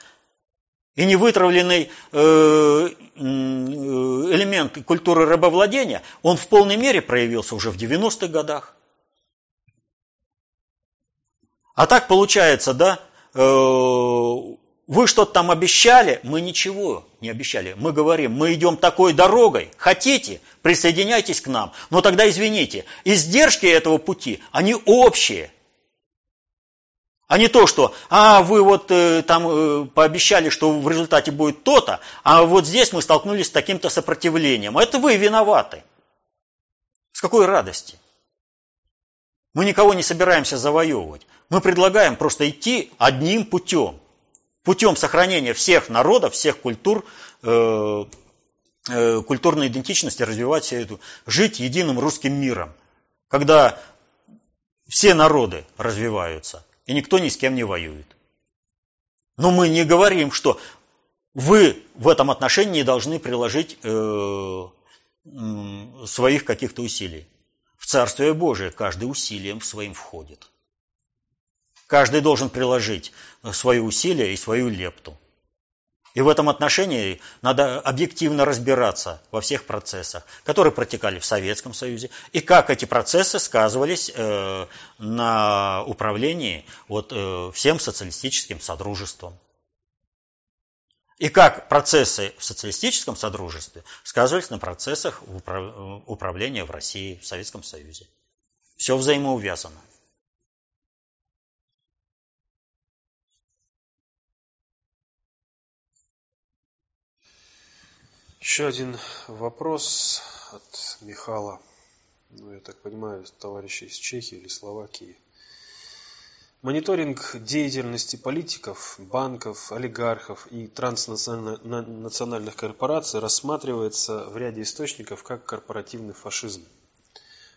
И невытравленный э, элемент культуры рабовладения, он в полной мере проявился уже в 90-х годах. А так получается, да, э, вы что-то там обещали, мы ничего не обещали. Мы говорим, мы идем такой дорогой, хотите, присоединяйтесь к нам. Но тогда извините, издержки этого пути, они общие. А не то, что, а вы вот э, там э, пообещали, что в результате будет то-то, а вот здесь мы столкнулись с таким-то сопротивлением. Это вы виноваты. С какой радости? Мы никого не собираемся завоевывать. Мы предлагаем просто идти одним путем путем сохранения всех народов, всех культур, э, э, культурной идентичности развивать эту, жить единым русским миром, когда все народы развиваются, и никто ни с кем не воюет. Но мы не говорим, что вы в этом отношении должны приложить э, своих каких-то усилий. В Царствие Божие каждый усилием своим входит. Каждый должен приложить свои усилия и свою лепту. И в этом отношении надо объективно разбираться во всех процессах, которые протекали в Советском Союзе, и как эти процессы сказывались э, на управлении вот, э, всем социалистическим содружеством. И как процессы в социалистическом содружестве сказывались на процессах управления в России, в Советском Союзе. Все взаимоувязано. Еще один вопрос от Михала. Ну, я так понимаю, товарищи из Чехии или Словакии. Мониторинг деятельности политиков, банков, олигархов и транснациональных корпораций рассматривается в ряде источников как корпоративный фашизм.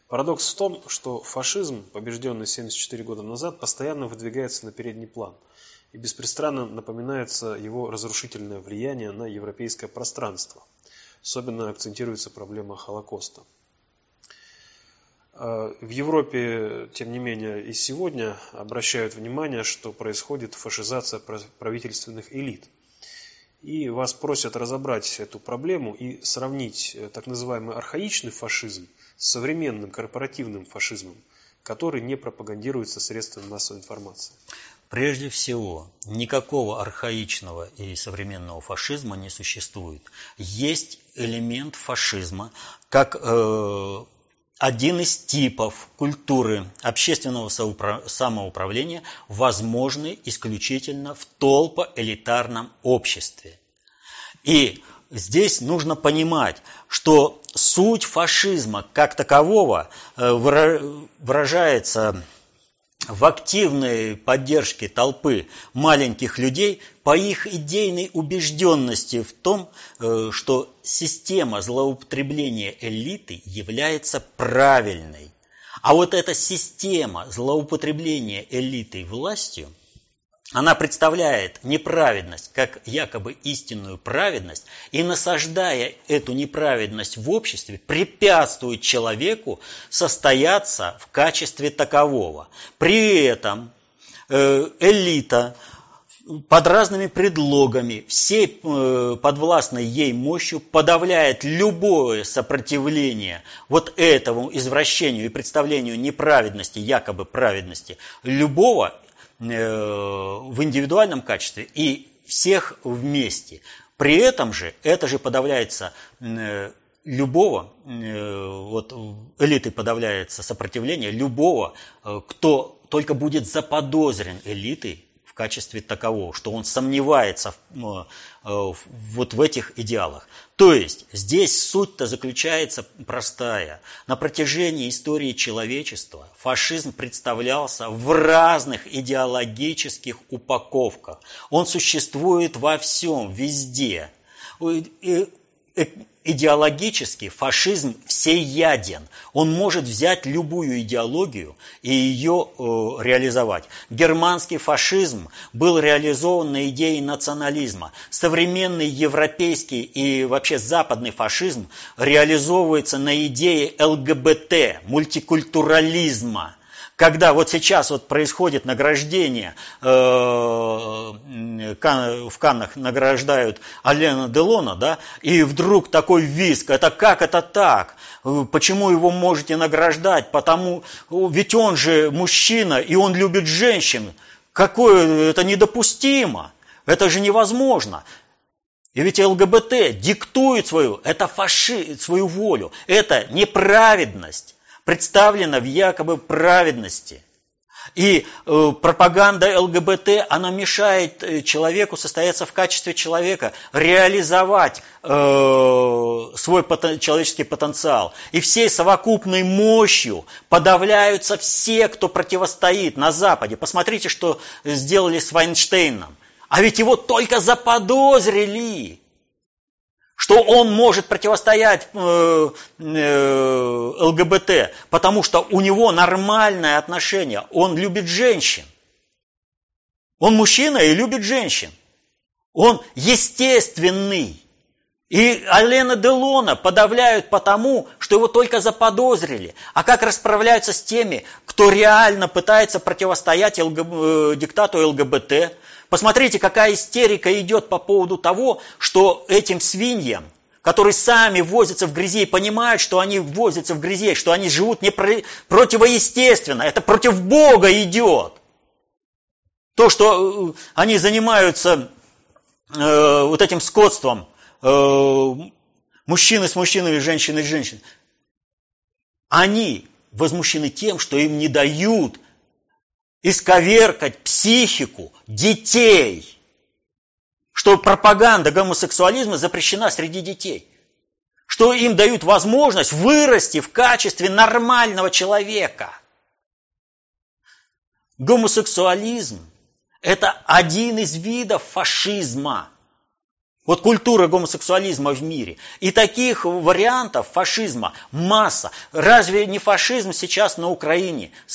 Парадокс в том, что фашизм, побежденный 74 года назад, постоянно выдвигается на передний план – и беспрестанно напоминается его разрушительное влияние на европейское пространство. Особенно акцентируется проблема Холокоста. А, в Европе, тем не менее, и сегодня обращают внимание, что происходит фашизация правительственных элит. И вас просят разобрать эту проблему и сравнить э, так называемый архаичный фашизм с современным корпоративным фашизмом, который не пропагандируется средствами массовой информации. Прежде всего, никакого архаичного и современного фашизма не существует. Есть элемент фашизма как э, один из типов культуры общественного самоуправления, возможный исключительно в толпо-элитарном обществе. И здесь нужно понимать, что суть фашизма как такового э, выражается в активной поддержке толпы маленьких людей по их идейной убежденности в том, э, что система злоупотребления элиты является правильной. А вот эта система злоупотребления элитой властью – она представляет неправедность как якобы истинную праведность и, насаждая эту неправедность в обществе, препятствует человеку состояться в качестве такового. При этом э, элита под разными предлогами, всей э, подвластной ей мощью подавляет любое сопротивление вот этому извращению и представлению неправедности, якобы праведности, любого в индивидуальном качестве и всех вместе. При этом же это же подавляется э, любого, э, вот элиты подавляется сопротивление любого, кто только будет заподозрен элитой качестве такового, что он сомневается в, вот в этих идеалах. То есть здесь суть-то заключается простая. На протяжении истории человечества фашизм представлялся в разных идеологических упаковках. Он существует во всем, везде идеологически фашизм всеяден. Он может взять любую идеологию и ее э, реализовать. Германский фашизм был реализован на идее национализма. Современный европейский и вообще западный фашизм реализовывается на идее ЛГБТ, мультикультурализма когда вот сейчас вот происходит награждение, э, в Каннах награждают Алена Делона, да, и вдруг такой виск, это как это так? Почему его можете награждать? Потому, ведь он же мужчина, и он любит женщин. Какое, это недопустимо, это же невозможно. И ведь ЛГБТ диктует свою, это фаши, свою волю, это неправедность представлена в якобы праведности. И э, пропаганда ЛГБТ, она мешает э, человеку состояться в качестве человека, реализовать э, свой человеческий потенциал. И всей совокупной мощью подавляются все, кто противостоит на Западе. Посмотрите, что сделали с Вайнштейном. А ведь его только заподозрили что он может противостоять э, э, ЛГБТ, потому что у него нормальное отношение, он любит женщин. Он мужчина и любит женщин. Он естественный. И Алена Делона подавляют потому, что его только заподозрили. А как расправляются с теми, кто реально пытается противостоять ЛГ... Э, диктату ЛГБТ, Посмотрите, какая истерика идет по поводу того, что этим свиньям, которые сами возятся в грязи и понимают, что они возятся в грязи, что они живут не противоестественно, это против Бога идет. То, что э, они занимаются э, вот этим скотством, э, мужчины с мужчинами, женщины с женщинами, они возмущены тем, что им не дают исковеркать психику детей, что пропаганда гомосексуализма запрещена среди детей, что им дают возможность вырасти в качестве нормального человека. Гомосексуализм – это один из видов фашизма – вот культура гомосексуализма в мире. И таких вариантов фашизма масса. Разве не фашизм сейчас на Украине в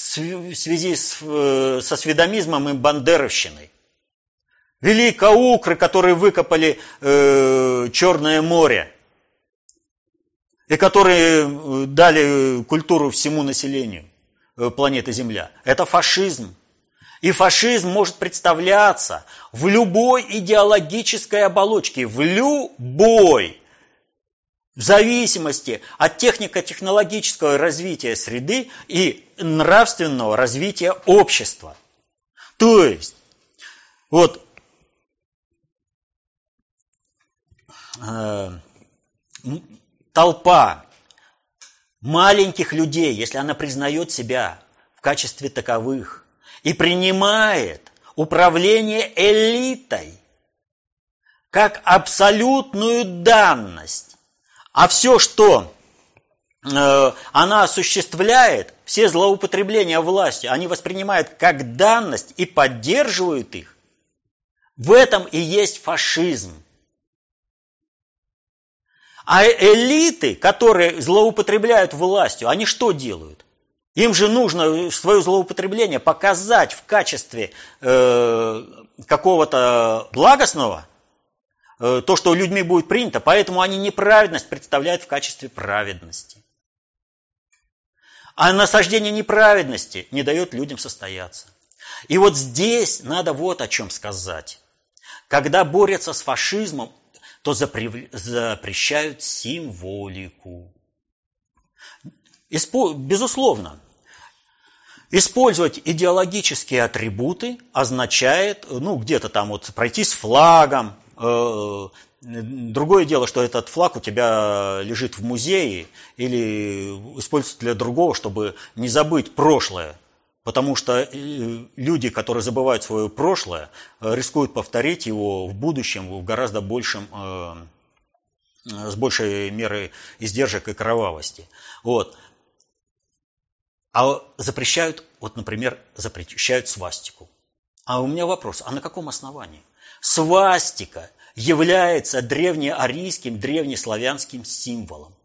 связи с, э, со сведомизмом и бандеровщиной? Великоукры, которые выкопали э, Черное море, и которые э, дали культуру всему населению э, планеты Земля. Это фашизм. И фашизм может представляться в любой идеологической оболочке, в любой, в зависимости от технико-технологического развития среды и нравственного развития общества. То есть, вот э, толпа маленьких людей, если она признает себя в качестве таковых – и принимает управление элитой, как абсолютную данность. А все, что э, она осуществляет, все злоупотребления властью, они воспринимают как данность и поддерживают их. В этом и есть фашизм. А элиты, которые злоупотребляют властью, они что делают? Им же нужно свое злоупотребление показать в качестве э, какого-то благостного, э, то, что людьми будет принято, поэтому они неправедность представляют в качестве праведности. А насаждение неправедности не дает людям состояться. И вот здесь надо вот о чем сказать. Когда борются с фашизмом, то запрещают символику. Безусловно, использовать идеологические атрибуты означает, ну, где-то там вот пройти с флагом. Э, другое дело, что этот флаг у тебя лежит в музее или используется для другого, чтобы не забыть прошлое. Потому что э, люди, которые забывают свое прошлое, э, рискуют повторить его в будущем в гораздо большем, с большей мерой издержек и кровавости. Вот. А запрещают, вот, например, запрещают свастику. А у меня вопрос, а на каком основании? Свастика является древнеарийским, древнеславянским символом.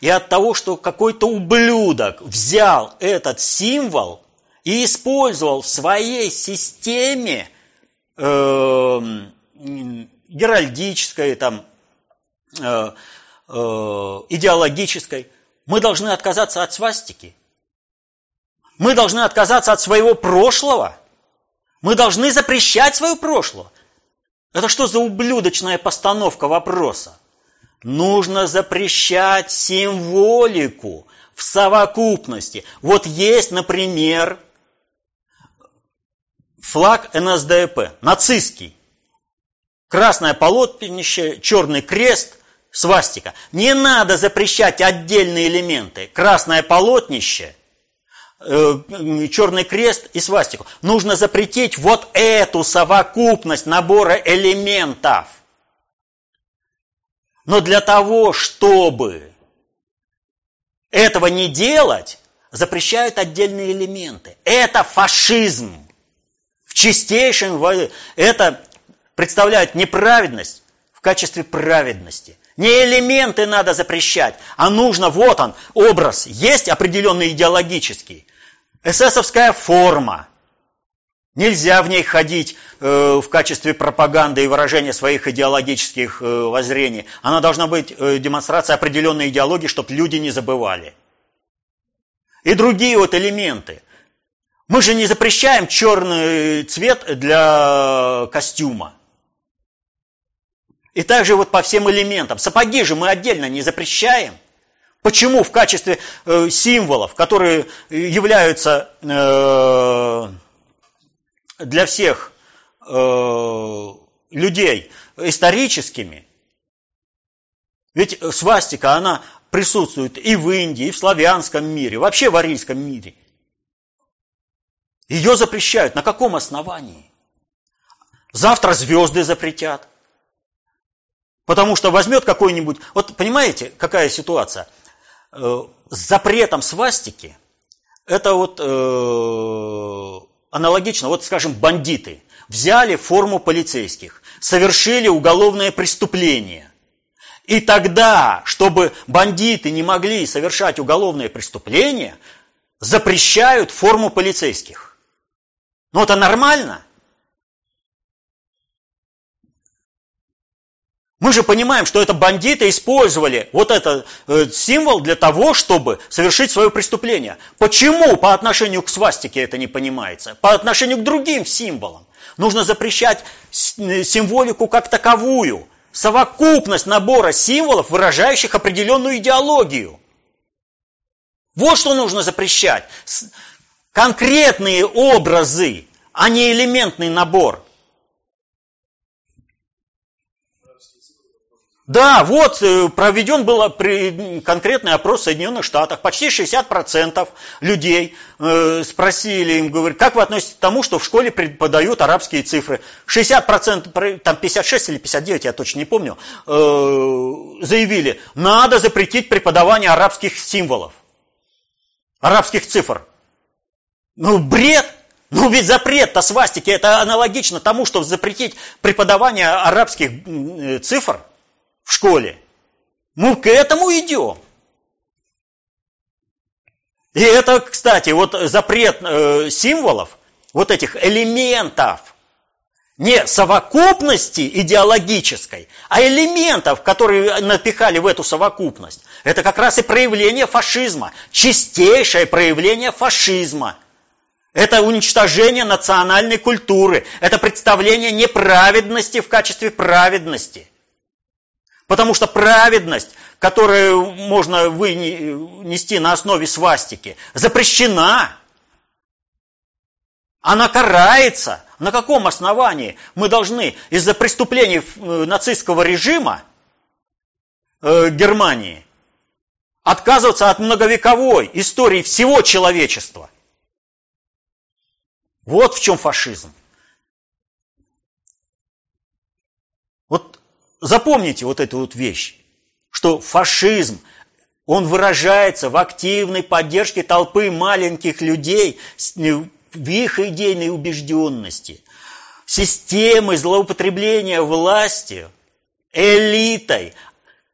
И от того, что какой-то ублюдок взял этот символ – и использовал в своей системе э, геральдической, там, э, э, идеологической, мы должны отказаться от свастики. Мы должны отказаться от своего прошлого. Мы должны запрещать свое прошлое. Это что за ублюдочная постановка вопроса? Нужно запрещать символику в совокупности. Вот есть, например, флаг НСДАП, нацистский. Красное полотнище, черный крест, свастика. Не надо запрещать отдельные элементы. Красное полотнище, черный крест и свастику. Нужно запретить вот эту совокупность набора элементов. Но для того, чтобы этого не делать, запрещают отдельные элементы. Это фашизм в чистейшем это представляет неправедность в качестве праведности. Не элементы надо запрещать, а нужно, вот он, образ, есть определенный идеологический. Эсэсовская форма. Нельзя в ней ходить э, в качестве пропаганды и выражения своих идеологических э, воззрений. Она должна быть э, демонстрацией определенной идеологии, чтобы люди не забывали. И другие вот элементы. Мы же не запрещаем черный цвет для костюма. И также вот по всем элементам. Сапоги же мы отдельно не запрещаем. Почему в качестве э, символов, которые являются э, для всех э, людей историческими, ведь свастика, она присутствует и в Индии, и в славянском мире, вообще в арийском мире – ее запрещают. На каком основании? Завтра звезды запретят. Потому что возьмет какой-нибудь... Вот понимаете, какая ситуация? Э, с запретом свастики это вот э, аналогично, вот скажем, бандиты взяли форму полицейских, совершили уголовное преступление. И тогда, чтобы бандиты не могли совершать уголовное преступление, запрещают форму полицейских. Ну это нормально. Мы же понимаем, что это бандиты использовали вот этот э, символ для того, чтобы совершить свое преступление. Почему по отношению к свастике это не понимается? По отношению к другим символам. Нужно запрещать э, символику как таковую. Совокупность набора символов, выражающих определенную идеологию. Вот что нужно запрещать конкретные образы, а не элементный набор. Да, вот э, проведен был конкретный опрос в Соединенных Штатах. Почти 60% людей э, спросили им, говорят, как вы относитесь к тому, что в школе преподают арабские цифры. 60%, там 56 или 59, я точно не помню, э, заявили, надо запретить преподавание арабских символов, арабских цифр. Ну, бред! Ну ведь запрет-то свастики, это аналогично тому, что запретить преподавание арабских цифр – в школе. Мы к этому идем. И это, кстати, вот запрет э, символов, вот этих элементов, не совокупности идеологической, а элементов, которые напихали в эту совокупность. Это как раз и проявление фашизма, чистейшее проявление фашизма. Это уничтожение национальной культуры, это представление неправедности в качестве праведности. Потому что праведность, которую можно вынести на основе свастики, запрещена. Она карается. На каком основании мы должны из-за преступлений э, нацистского режима э, Германии отказываться от многовековой истории всего человечества? Вот в чем фашизм. Вот запомните вот эту вот вещь, что фашизм, он выражается в активной поддержке толпы маленьких людей в их идейной убежденности, системы злоупотребления властью, элитой,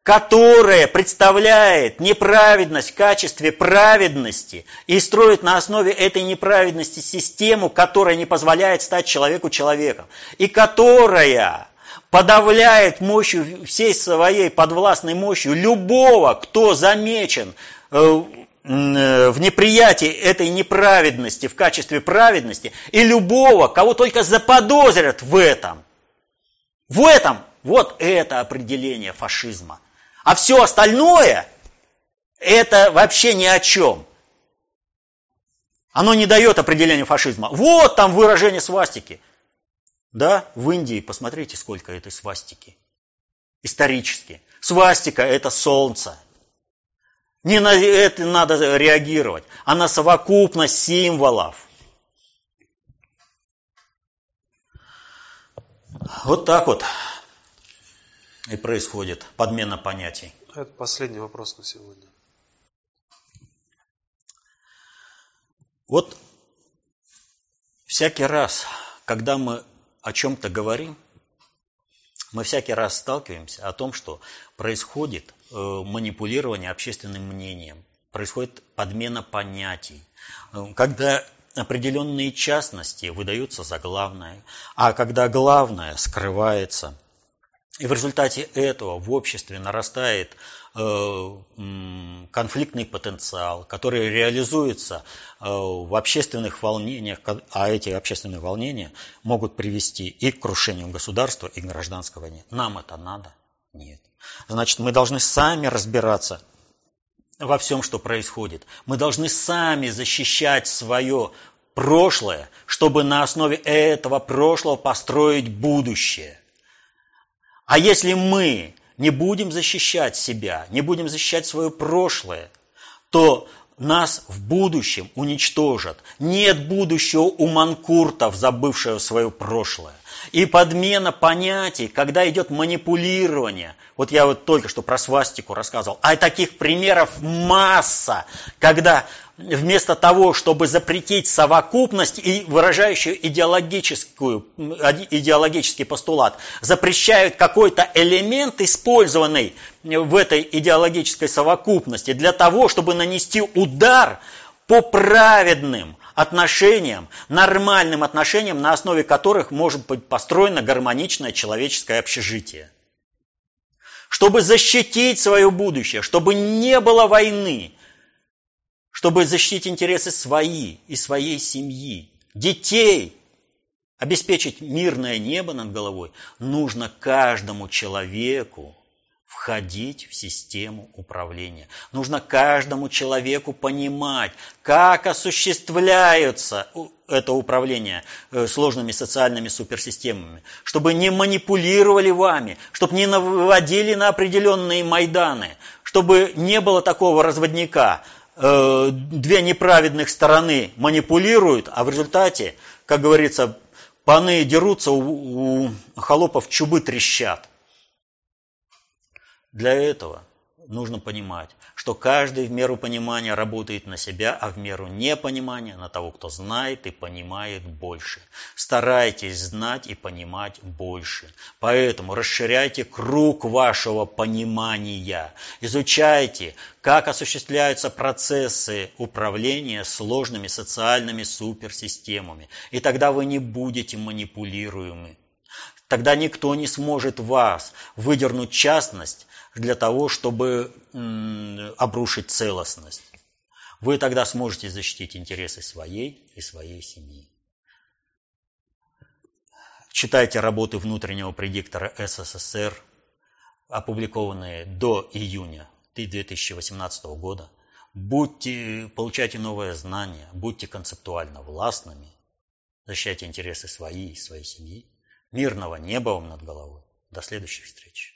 которая представляет неправедность в качестве праведности и строит на основе этой неправедности систему, которая не позволяет стать человеку человеком, и которая подавляет мощью, всей своей подвластной мощью любого, кто замечен э, э, в неприятии этой неправедности в качестве праведности, и любого, кого только заподозрят в этом. В этом, вот это определение фашизма. А все остальное, это вообще ни о чем. Оно не дает определения фашизма. Вот там выражение свастики. Да, в Индии, посмотрите, сколько этой свастики. Исторически. Свастика – это солнце. Не на это надо реагировать, а на совокупность символов. Вот так вот и происходит подмена понятий. Это последний вопрос на сегодня. Вот всякий раз, когда мы о чем-то говорим, мы всякий раз сталкиваемся о том, что происходит э, манипулирование общественным мнением, происходит подмена понятий. Э, когда определенные частности выдаются за главное, а когда главное скрывается – и в результате этого в обществе нарастает э, конфликтный потенциал, который реализуется э, в общественных волнениях, а эти общественные волнения могут привести и к крушению государства, и к гражданской войне. Нам это надо? Нет. Значит, мы должны сами разбираться во всем, что происходит. Мы должны сами защищать свое прошлое, чтобы на основе этого прошлого построить будущее – а если мы не будем защищать себя, не будем защищать свое прошлое, то нас в будущем уничтожат. Нет будущего у манкуртов, забывшего свое прошлое. И подмена понятий, когда идет манипулирование. Вот я вот только что про свастику рассказывал. А таких примеров масса, когда вместо того, чтобы запретить совокупность и выражающую идеологическую, идеологический постулат, запрещают какой-то элемент, использованный в этой идеологической совокупности, для того, чтобы нанести удар по праведным отношениям, нормальным отношениям, на основе которых может быть построено гармоничное человеческое общежитие. Чтобы защитить свое будущее, чтобы не было войны, чтобы защитить интересы свои и своей семьи, детей, обеспечить мирное небо над головой, нужно каждому человеку входить в систему управления. Нужно каждому человеку понимать, как осуществляется это управление э, сложными социальными суперсистемами, чтобы не манипулировали вами, чтобы не наводили на определенные майданы, чтобы не было такого разводника. Э, две неправедных стороны манипулируют, а в результате, как говорится, паны дерутся, у, у холопов чубы трещат. Для этого нужно понимать, что каждый в меру понимания работает на себя, а в меру непонимания на того, кто знает и понимает больше. Старайтесь знать и понимать больше. Поэтому расширяйте круг вашего понимания. Изучайте, как осуществляются процессы управления сложными социальными суперсистемами. И тогда вы не будете манипулируемы. Тогда никто не сможет вас выдернуть частность для того, чтобы обрушить целостность. Вы тогда сможете защитить интересы своей и своей семьи. Читайте работы внутреннего предиктора СССР, опубликованные до июня 2018 года. Будьте, получайте новое знание, будьте концептуально властными, защищайте интересы свои и своей семьи. Мирного неба вам над головой. До следующих встреч.